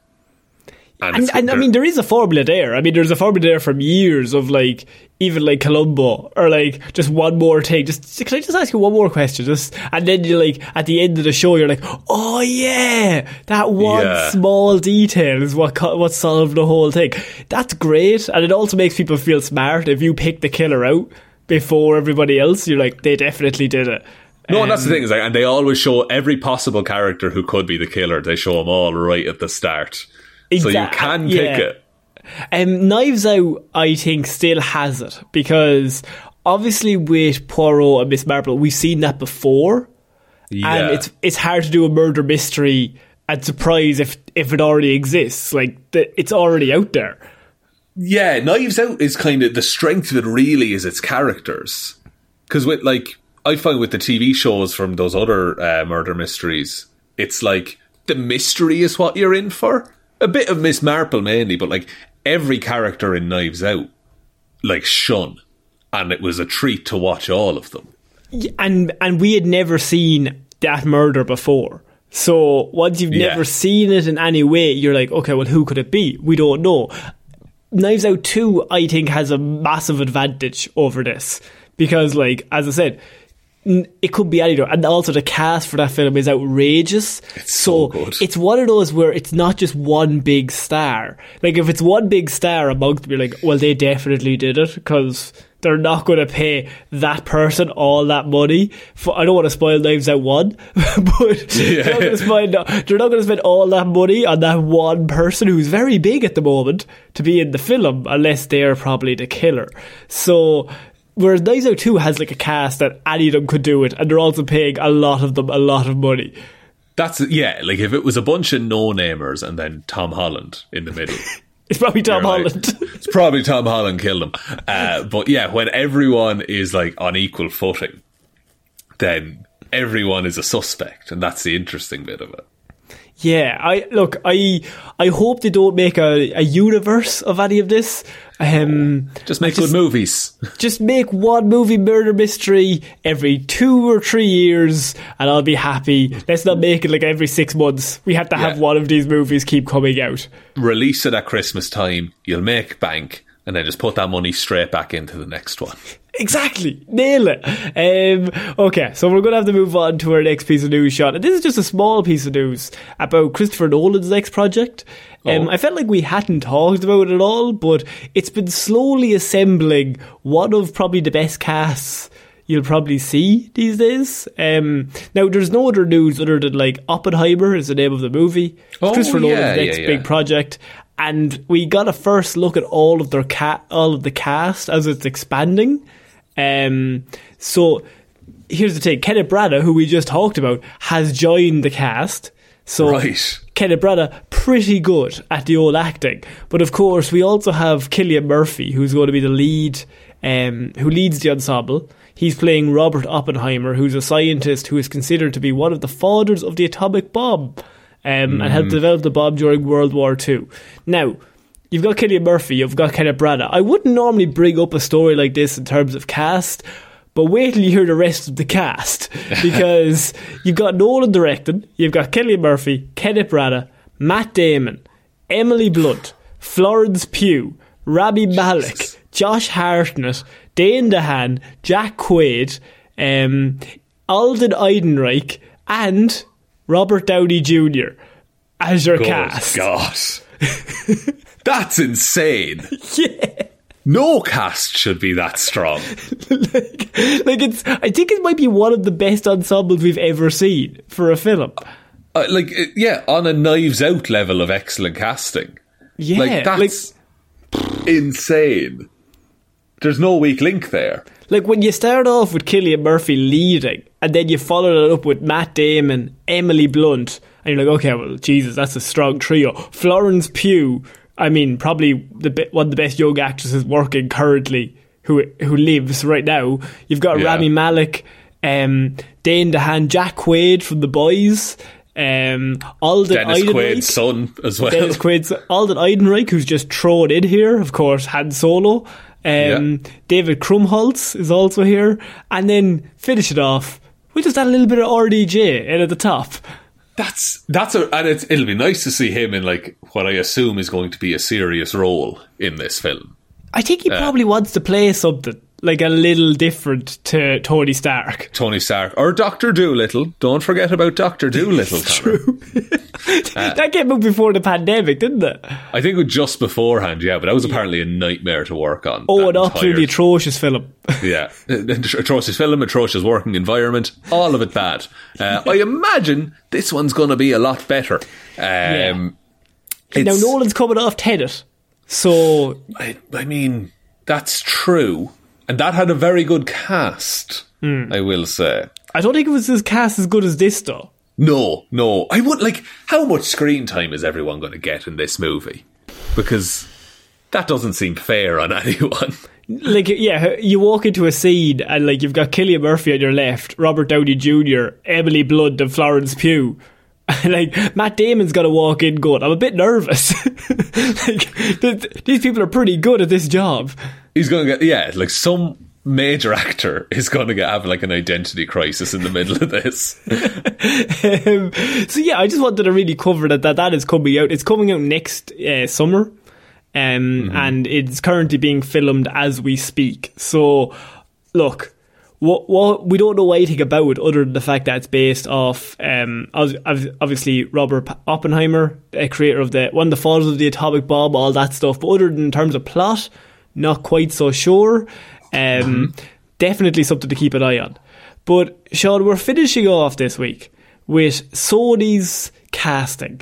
And, it's- and I mean, there is a formula there. I mean, there's a formula there from years of like, even like Columbo, or like just one more thing. Just can I just ask you one more question? Just and then you like at the end of the show, you're like, oh yeah, that one Yeah. small detail is what co- what solved the whole thing. That's great, and it also makes people feel smart if you pick the killer out before everybody else. You're like, they definitely did it. no, and that's Um, the thing is like, and they always show every possible character who could be the killer. They show them all right at the start, so you can yeah. it. Um, Knives Out, I think, still has it because obviously with Poirot and Miss Marple, we've seen that before, Yeah. and it's it's hard to do a murder mystery and surprise if if it already exists. Like the, it's already out there. Yeah, Knives Out is kind of the strength of it. Really, is its characters. Because with like, I find with the TV shows from those other uh, murder mysteries, it's like the mystery is what you're in for. A bit of Miss Marple mainly, but like every character in Knives Out, like shun, and it was a treat to watch all of them. and and we had never seen that murder before. So once you've Yeah. never seen it in any way, you're like, okay, well, who could it be? We don't know. Knives Out Two, I think, has a massive advantage over this because, like, as I said. It could be either. and also the cast for that film is outrageous. It's so good. It's one of those where it's not just one big star. Like if it's one big star amongst you're like, well, they definitely did it because they're not going to pay that person all that money. For, I don't want to spoil Knives Out one, <laughs> but <laughs> yeah. they're, not spend, they're not going to spend all that money on that one person who's very big at the moment to be in the film, unless they're probably the killer. So. Whereas Knives 2 has like a cast that any of them could do it, and they're also paying a lot of them a lot of money. That's yeah. Like if it was a bunch of no namers and then Tom Holland in the middle. <laughs> It's probably Tom You're like- Holland. <laughs> it's probably Tom Holland killed him. Uh, but yeah, when everyone is like on equal footing, then everyone is a suspect, and that's the interesting bit of it. Yeah, I look. I I hope they don't make a, a universe of any of this. Um, Just make just, good movies. <laughs> Just make one movie murder mystery every two or three years, and I'll be happy. Let's not make it like every six months. We have to have Yeah. one of these movies keep coming out. Release it at Christmas time. You'll make bank, and then just put that money straight back into the next one. Exactly, nail it. Um, okay, so we're going to have to move on to our next piece of news, Shaun. And this is just a small piece of news about Christopher Nolan's next project. Um, Oh. I felt like we hadn't talked about it at all, but it's been slowly assembling one of probably the best casts you'll probably see these days. Um, now, there's no other news other than like Oppenheimer is the name of the movie. It's Oh, Christopher yeah, Nolan's next yeah, big project, and we got a first look at all of their cat, all of the cast as it's expanding. Um, so here's the thing: Kenneth Branagh, who we just talked about, has joined the cast. So Right. Kenneth Branagh, pretty good at the old acting. But of course, we also have Cillian Murphy, who's going to be the lead, um, who leads the ensemble. He's playing Robert Oppenheimer, who's a scientist who is considered to be one of the fathers of the atomic bomb um, and helped develop the bomb during World War II. Now, you've got Cillian Murphy, you've got Kenneth Branagh. I wouldn't normally bring up a story like this in terms of cast, but wait till you hear the rest of the cast <laughs> because you've got Nolan directing, you've got Cillian Murphy, Kenneth Branagh, Matt Damon, Emily Blunt, Florence Pugh, Rami Malek, Josh Hartnett, Dane DeHaan, Jack Quaid, um, Alden Ehrenreich, and Robert Downey Jr. as your Good cast. God. <laughs> <laughs> That's insane. <laughs> Yeah. No cast should be that strong. <laughs> like, like it's I think it might be one of the best ensembles we've ever seen for a film. Uh, like, uh, yeah, on a Knives Out level of excellent casting. Yeah. like, that's insane. There's no weak link there. Like when you start off with Cillian Murphy leading, and then you follow it up with Matt Damon, Emily Blunt, and you're like, okay, well, Jesus, that's a strong trio. Florence Pugh, I mean, probably the be- one of the best young actresses working currently, who who lives right now. You've got Yeah. Rami Malek, um, Dane DeHaan, Jack Quaid from The Boys, um, Alden Dennis Ehrenreich. Quaid's son as well. Dennis Quaid's Alden Ehrenreich, who's just thrown in here, of course, Han Solo. Um, Yeah. David Krumholtz is also here. And then finish it off with just that little bit of RDJ in at the top. That's that's a and it's, it'll be nice to see him in like what I assume is going to be a serious role in this film. I think he uh, probably wants to play something like a little different to Tony Stark. Tony Stark or Doctor Dolittle. Don't forget about Doctor Dolittle. Conor. <laughs> that came out before the pandemic, didn't it? I think it was just beforehand, yeah, but that was apparently a nightmare to work on. Oh, that an absolutely atrocious film. <laughs> Yeah, atrocious film, atrocious working environment, all of it bad. Uh, I imagine this one's going to be a lot better. Um, now Nolan's coming off Tenet, so I, I mean, that's true, and that had a very good cast. Hmm. I will say. I don't think it was as cast as good as this though. No, no, I would like. How much screen time is everyone going to get in this movie? Because that doesn't seem fair on <laughs> anyone. like yeah, you walk into a scene and like you've got Cillian Murphy on your left, Robert Downey Jr., Emily Blunt, and Florence Pugh. And <laughs> like Matt Damon's got to walk in going, I'm a bit nervous. <laughs> like th- these people are pretty good at this job. He's going to get yeah, like some major actor is going to get have like an identity crisis in the middle of this. <laughs> Um, so yeah, I just wanted to really cover that that, that is coming out. It's coming out next uh, summer. Um, and it's currently being filmed as we speak. So, look, what what we don't know anything about other than the fact that it's based off um ob- ob- obviously Robert Oppenheimer, a creator of the one of the fathers of the atomic bomb, all that stuff. But other than in terms of plot, not quite so sure. Um, definitely something to keep an eye on. But Shaun, we're finishing off this week with Sony's casting,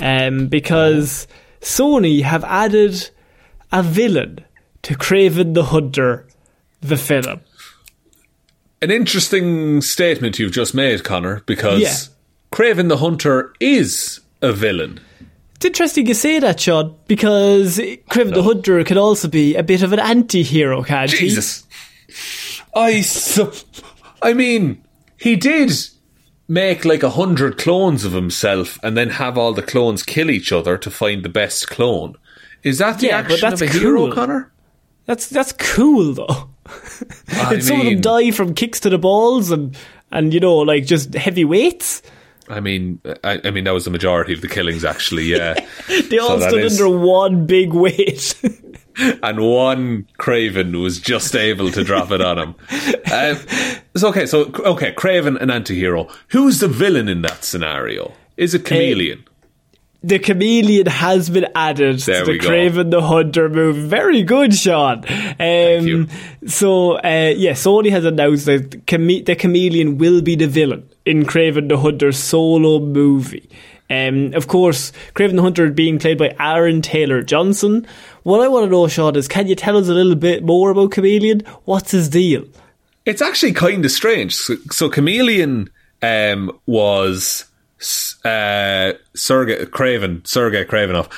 um, because Sony have added a villain to Kraven the Hunter, the film. An interesting statement you've just made, Conor, because Yeah. Kraven the Hunter is a villain. It's interesting you say that, Shaun, because Kraven the Hunter could also be a bit of an anti-hero, can't he? Jesus. I sup- I mean, he did make like a hundred clones of himself and then have all the clones kill each other to find the best clone. Is that the Yeah, but action that's of a hero, cool. Conor? That's that's cool though. <laughs> And some of them die from kicks to the balls and and you know like just heavy weights. I mean, I, I mean that was the majority of the killings, actually. Yeah, <laughs> They all that stood under one big weight. <laughs> and one Kraven was just able to drop it on him. <laughs> Um, so okay, so okay, Kraven an anti-hero. Who's the villain in that scenario? Is it Chameleon? the chameleon has been added There to the. Kraven the Hunter movie. Very good, Shaun. Um, you. So, uh, yeah, Sony has announced that the, chame- the chameleon will be the villain in Kraven the Hunter's solo movie. Um, of course, Kraven the Hunter being played by Aaron Taylor Johnson. What I want to know, Shaun, is can you tell us a little bit more about Chameleon? What's his deal? It's actually kind of strange. So, so Chameleon um, was uh, Sergey Kraven, Sergey Kravinoff,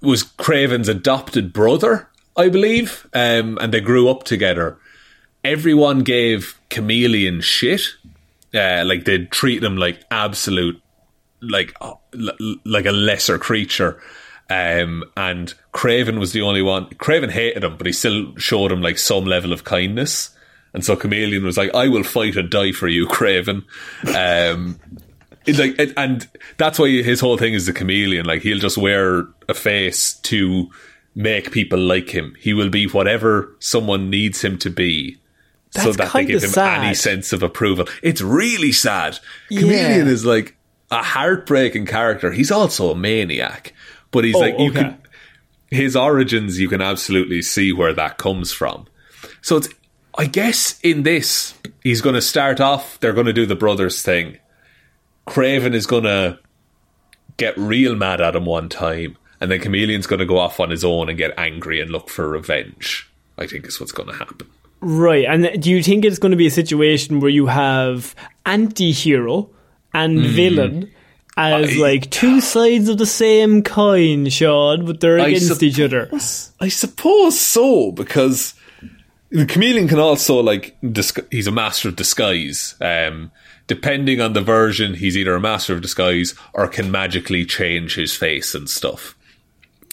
was Kraven's adopted brother, I believe, um, and they grew up together. everyone gave Chameleon shit. Uh, like they'd treat him like absolute, like uh, like a lesser creature. Um, and Kraven was the only one. Kraven hated him, but he still showed him like some level of kindness. And so Chameleon was like, "I will fight and die for you, Kraven." Um, like, and that's why his whole thing is the chameleon. Like he'll just wear a face to make people like him. He will be whatever someone needs him to be. So That's that they give him sad. any sense of approval. It's really sad. Chameleon Yeah. is like a heartbreaking character. He's also a maniac, but he's Oh, like you okay. can his origins. You can absolutely see where that comes from. So it's I guess in this he's going to start off. They're going to do the brothers thing. Kraven is going to get real mad at him one time, and then Chameleon's going to go off on his own and get angry and look for revenge. I think is what's going to happen. Right. And do you think it's going to be a situation where you have anti hero and villain as. I- like two sides of the same coin, Shaun, but they're I against each other? I suppose so because the chameleon can also like disgu- he's a master of disguise. Um, depending on the version, he's either a master of disguise or can magically change his face and stuff.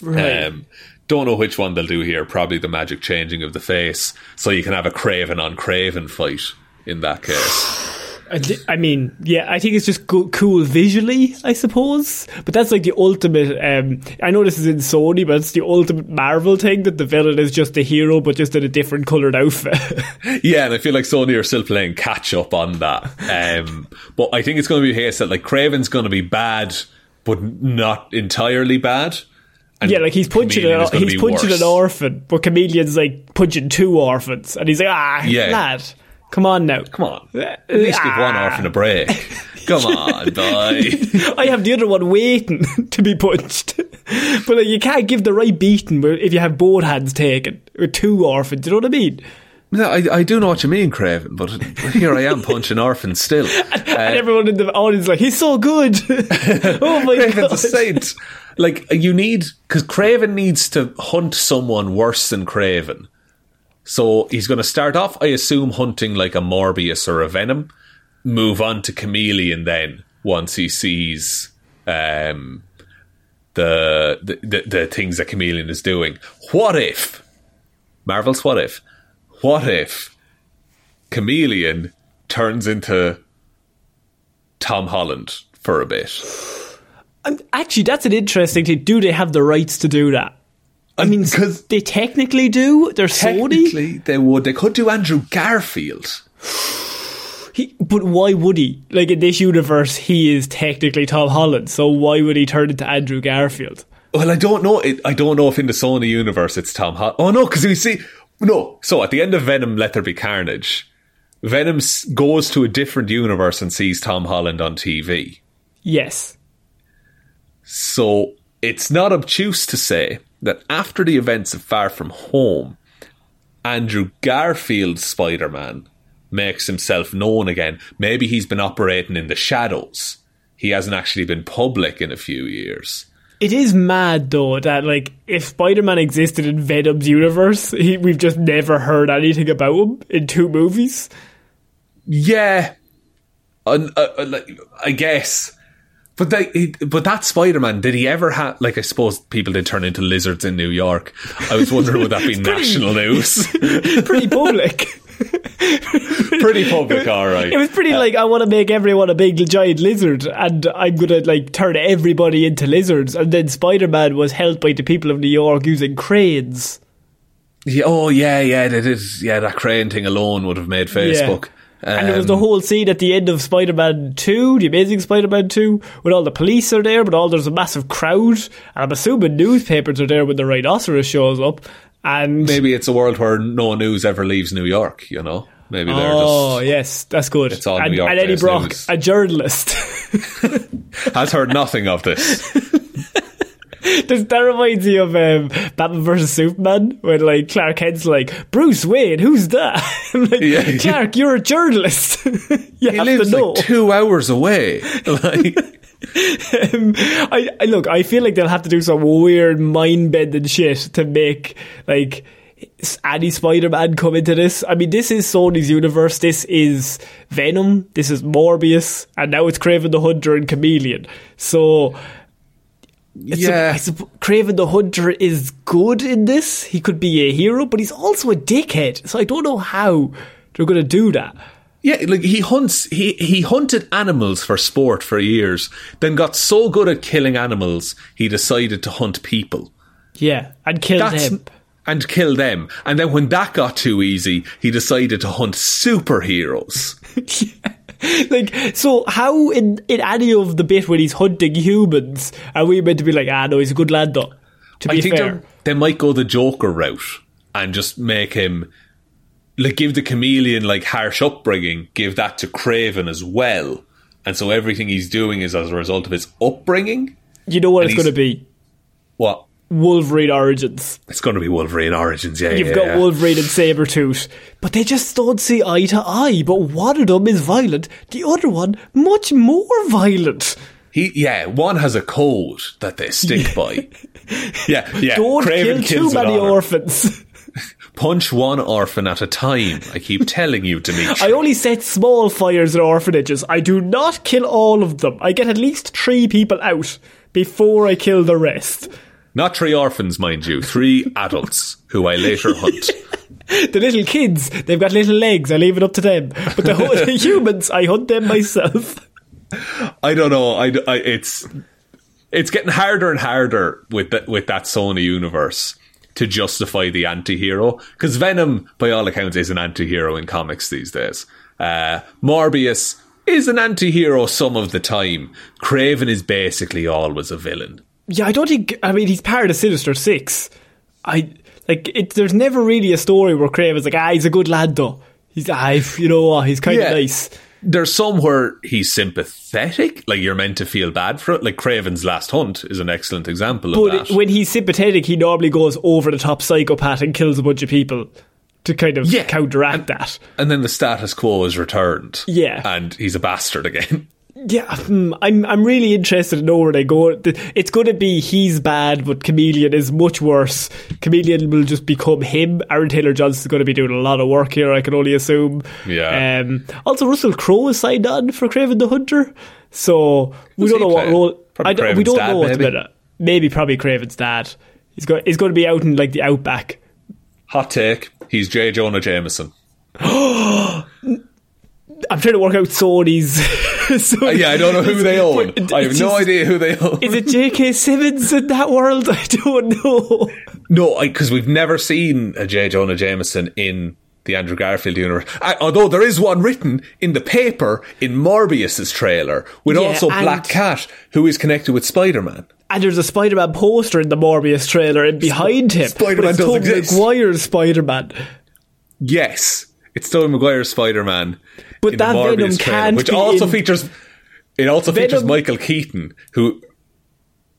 Right. Um, don't know which one they'll do here. Probably the magic changing of the face, so you can have a Kraven on Kraven fight in that case. <sighs> I, mean, yeah, I think it's just co- cool visually, I suppose. But that's like the ultimate. Um, I know this is in Sony, but it's the ultimate Marvel thing that the villain is just a hero, but just in a different coloured outfit. <laughs> Yeah, and I feel like Sony are still playing catch up on that. Um, but I think it's going to be a case that like Kraven's going to be bad, but not entirely bad. Yeah, like he's punching an, he's punching worse. an orphan, but Chameleon's like punching two orphans, and he's like, ah, Yeah. lad, come on now, Come on, at least give one Ah. orphan a break. Come <laughs> on, boy. <laughs> I have the other one waiting <laughs> to be punched. but like, you can't give the right beating if you have both hands taken with two orphans. You know what I mean? No, I, I do know what you mean, Kraven, but here I am punching orphans still. <laughs> and everyone in the audience is like, he's so good. <laughs> oh my <laughs> Kraven's god! a saint. Like you need because Kraven needs to hunt someone worse than Kraven. So he's going to start off, I assume, hunting like a Morbius or a Venom. Move on to Chameleon then once he sees um, the, the the the things that Chameleon is doing. What if Marvel's? What if? What if Chameleon turns into Tom Holland for a bit? Um, Actually, that's an interesting thing. Do they have the rights to do that? I mean, because they technically do. They're Sony. Technically, they would. They could do Andrew Garfield. He, but why would he? Like in this universe, he is technically Tom Holland. So why would he turn into Andrew Garfield? Well, I don't know. It, I don't know if in the Sony universe it's Tom Holland. Oh no, because we see no. So at the end of Venom, Let There Be Carnage, Venom goes to a different universe and sees Tom Holland on TV. Yes. So it's not obtuse to say that after the events of Far From Home, Andrew Garfield's Spider Man makes himself known again. Maybe he's been operating in the shadows. He hasn't actually been public in a few years. It is mad though that like if Spider-Man existed in Venom's universe, he, we've just never heard anything about him in two movies. Yeah, Un- uh, uh, like, I guess. But they, he, but that Spider Man, did he ever have? Like, I suppose people did turn into lizards in New York. I was wondering would that be <laughs> national news? <laughs> Pretty public. <laughs> <laughs> Pretty public, all right. It was pretty like I want to make everyone a big giant lizard, and I'm gonna like turn everybody into lizards. And then Spider-Man was helped by the people of New York using cranes. Yeah, oh yeah, yeah, they did. Yeah, that crane thing alone would have made Facebook. and there was the Um, whole scene at the end of Spider-Man 2, the Amazing Spider-Man 2, when all the police are there, but all there's a massive crowd, and I'm assuming newspapers are there when the rhinoceros shows up, and Maybe it's a world where no news ever leaves New York. You know, maybe they're oh just yes, that's good. It's all and, New York and Eddie Brock, news. a journalist. <laughs> has heard nothing of this. <laughs> This, that reminds me of um, Batman versus Superman, when like Clark Kent's like, Bruce Wayne, who's that? <laughs> Like, Yeah. Clark, you're a journalist. <laughs> you He have lives to know. like two hours away. <laughs> Like, um, I, I look, I feel like they'll have to do some weird mind bending shit to make like any Spider-Man come into this. I mean, this is Sony's universe. This is Venom. This is Morbius, and now it's Kraven the Hunter and Chameleon. So. It's Yeah. a, I supp- Kraven the Hunter is good in this. He could be a hero, but he's also a dickhead. So I don't know how they're going to do that. Yeah, like he hunts. He he hunted animals for sport for years. Then got so good at killing animals, he decided to hunt people. Yeah, and kill That's them. and kill them. And then when that got too easy, he decided to hunt superheroes. <laughs> <laughs> like, so how in, in any of the bit when he's hunting humans are we meant to be like, ah, no, he's a good lad though? To be I think fair. they're- might go the Joker route and just make him like give the chameleon like harsh upbringing, give that to Kraven as well. And so everything he's doing is as a result of his upbringing. You know what and it's going to be? What? Wolverine Origins. It's going to be Wolverine Origins, yeah. You've yeah, got yeah. Wolverine and Sabretooth. But they just don't see eye to eye. But one of them is violent, the other one much more violent. He, yeah, one has a code that they stick by. <laughs> Yeah, yeah. Don't Kraven kill too many orphans. <laughs> Punch one orphan at a time. I keep <laughs> telling you, Dimitri. I only set small fires in orphanages. I do not kill all of them. I get at least three people out before I kill the rest. Not three orphans, mind you. Three <laughs> adults who I later hunt. <laughs> The little kids, they've got little legs. I leave it up to them. But the, hu- the <laughs> humans, I hunt them myself. I don't know. I, I- it's it's getting harder and harder with the, with that Sony universe to justify the anti-hero because Venom, by all accounts, is an anti-hero in comics these days. Uh, Morbius is an anti-hero some of the time. Kraven is basically always a villain. Yeah, I don't think. I mean, he's part of Sinister Six. I like it. There's never really a story where Kraven's like, ah, he's a good lad though. He's, ah, you know what? He's kind of Yeah. nice. There's some where he's sympathetic, like you're meant to feel bad for it. Like Kraven's Last Hunt is an excellent example of But that. when he's sympathetic, he normally goes over the top psychopath and kills a bunch of people to kind of Yeah. counteract that. and then the status quo is returned. Yeah. and he's a bastard again. <laughs> Yeah, hmm, I'm I'm really interested to know where they go. It's going to be he's bad, but Chameleon is much worse. Chameleon will just become him. Aaron Taylor Johnson's going to be doing a lot of work here. I can only assume. Yeah. Um, also, Russell Crowe is signed on for Kraven the Hunter, so we Who's don't know what role. Probably I don't, we don't dad, know at the maybe? minute. Maybe probably Kraven's dad. He's going. He's going to be out in like the outback. Hot take: He's J. Jonah Jameson. <gasps> I'm trying to work out Sony's. <laughs> <laughs> Sony's Uh, yeah, I don't know who they own. I have it's no idea who they own. Is it J.K. Simmons in that world? <laughs> I don't know. No, because we've never seen a J. Jonah Jameson in the Andrew Garfield universe. Uh, although there is one written in the paper in Morbius's trailer with Yeah, also Black Cat, who is connected with Spider Man. And there's a Spider-Man poster in the Morbius trailer, and behind him, Spider-Man but it's does Tobey exist. Maguire's Spider-Man. Yes, it's Tobey Maguire's Spider Man. But in that the Venom can't which be also in- features. It also features Michael Keaton, who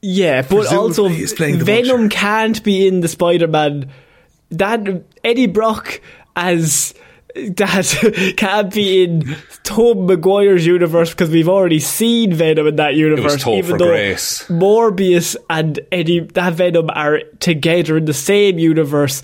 Yeah, but also he's playing the Venom Vulture. can't be in the Spider-Man. That Eddie Brock as that <laughs> can't be in Tobey Maguire's universe because we've already seen Venom in that universe. Topher even though Grace. Morbius and Eddie that Venom are together in the same universe.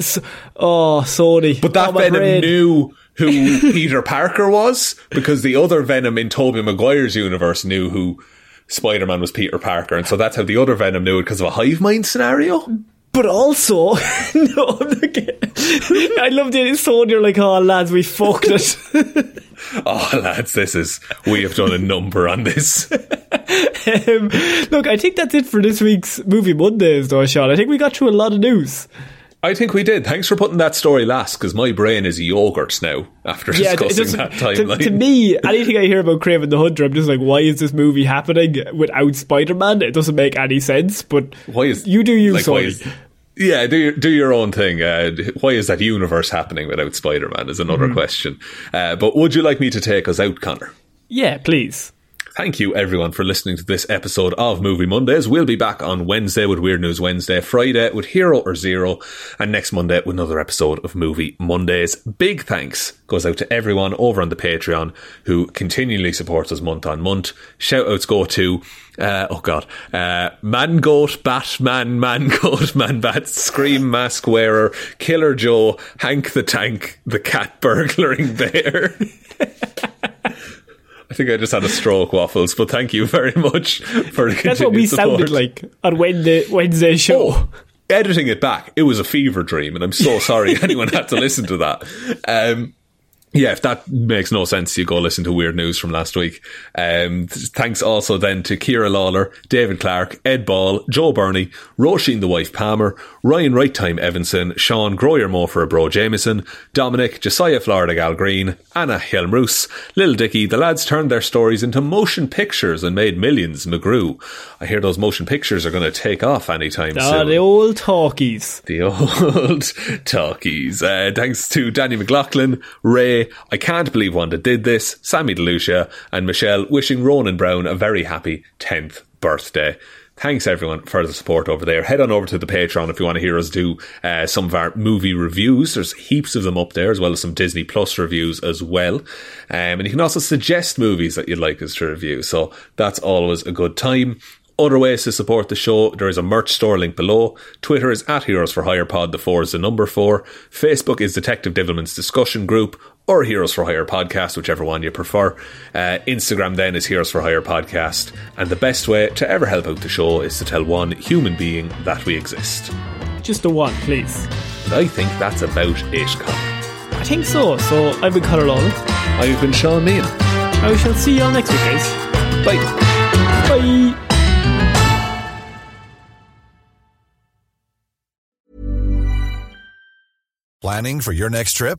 So, oh, Sony! But that oh, my Venom brain. knew who <laughs> Peter Parker was because the other Venom in Tobey Maguire's universe knew who Spider Man was Peter Parker, and so that's how the other Venom knew it because of a hive mind scenario. But also, <laughs> no, I'm not kidding. I love the Sony. You're like, oh lads, we fucked it. <laughs> Oh, lads, this is we have done a number on this. Um, look, I think that's it for this week's Movie Mondays, though, Shaun. I think we got through a lot of news. I think we did. Thanks for putting that story last because my brain is yogurt now after it discussing that to, timeline. to me, anything I hear about Kraven the Hunter, I'm just like, why is this movie happening without Spider Man? It doesn't make any sense. But why is you do you, like, is- yeah, do your, do your own thing. Uh, why is that universe happening without Spider Man? Is another Mm-hmm. question. Uh, but would you like me to take us out, Conor? yeah, please. Thank you, everyone, for listening to this episode of Movie Mondays. We'll be back on Wednesday with Weird News Wednesday, Friday with Hero or Zero, and next Monday with another episode of Movie Mondays. Big thanks goes out to everyone over on the Patreon who continually supports us month on month. Shout outs go to, uh, oh god, uh, Man Goat, Batman, Man <laughs> Goat, Man Bat, Scream Mask Wearer, Killer Joe, Hank the Tank, the Cat Burglaring Bear. <laughs> I think I just had a stroke, Waffles, but thank you very much for the That's what we continued sounded like on Wednesday, Wednesday show. Oh, editing it back, it was a fever dream, and I'm so sorry <laughs> anyone had to listen to that. Um, yeah, if that makes no sense, you go listen to Weird News from last week. Um, thanks also then to Ciara Lawler, David Clarke, Ed Ball, Joe Bernie, Róisín the Wife Palmer, Ryan Right Time Evanson, Shaun Groyer Mofer Bro Jamieson, Dominic, Josiah Florida Gal Green, Anna Hjelmroos, Lil Dicky, the lads turned their stories into motion pictures and made millions, McGrew. I hear those motion pictures are going to take off anytime Ah, soon. the old talkies. The <laughs> old talkies. Uh, thanks to Danny McLaughlin, Ray, I can't believe Wanda did this, Sammy DeLucia, and Michelle wishing Ronan Browne a very happy 10th birthday. Thanks everyone for the support over there. Head on over to the Patreon if you want to hear us do uh, some of our movie reviews. There's heaps of them up there, as well as some Disney Plus reviews as well. Um, and you can also suggest movies that you'd like us to review. So that's always a good time. Other ways to support the show, there is a merch store link below. Twitter is at Heroes for Hire Pod, the four is the number four. Facebook is Detective Divilment's discussion group, or Heroes for Hire Podcast, whichever one you prefer. Uh, Instagram then is Heroes for Hire Podcast. And the best way to ever help out the show is to tell one human being that we exist. Just a one, please. And I think that's about it, Colin. I think so. So I've been Conor Lawler. I've been Shaun Meighan. I shall see you all next week, guys. Bye. Bye. Planning for your next trip?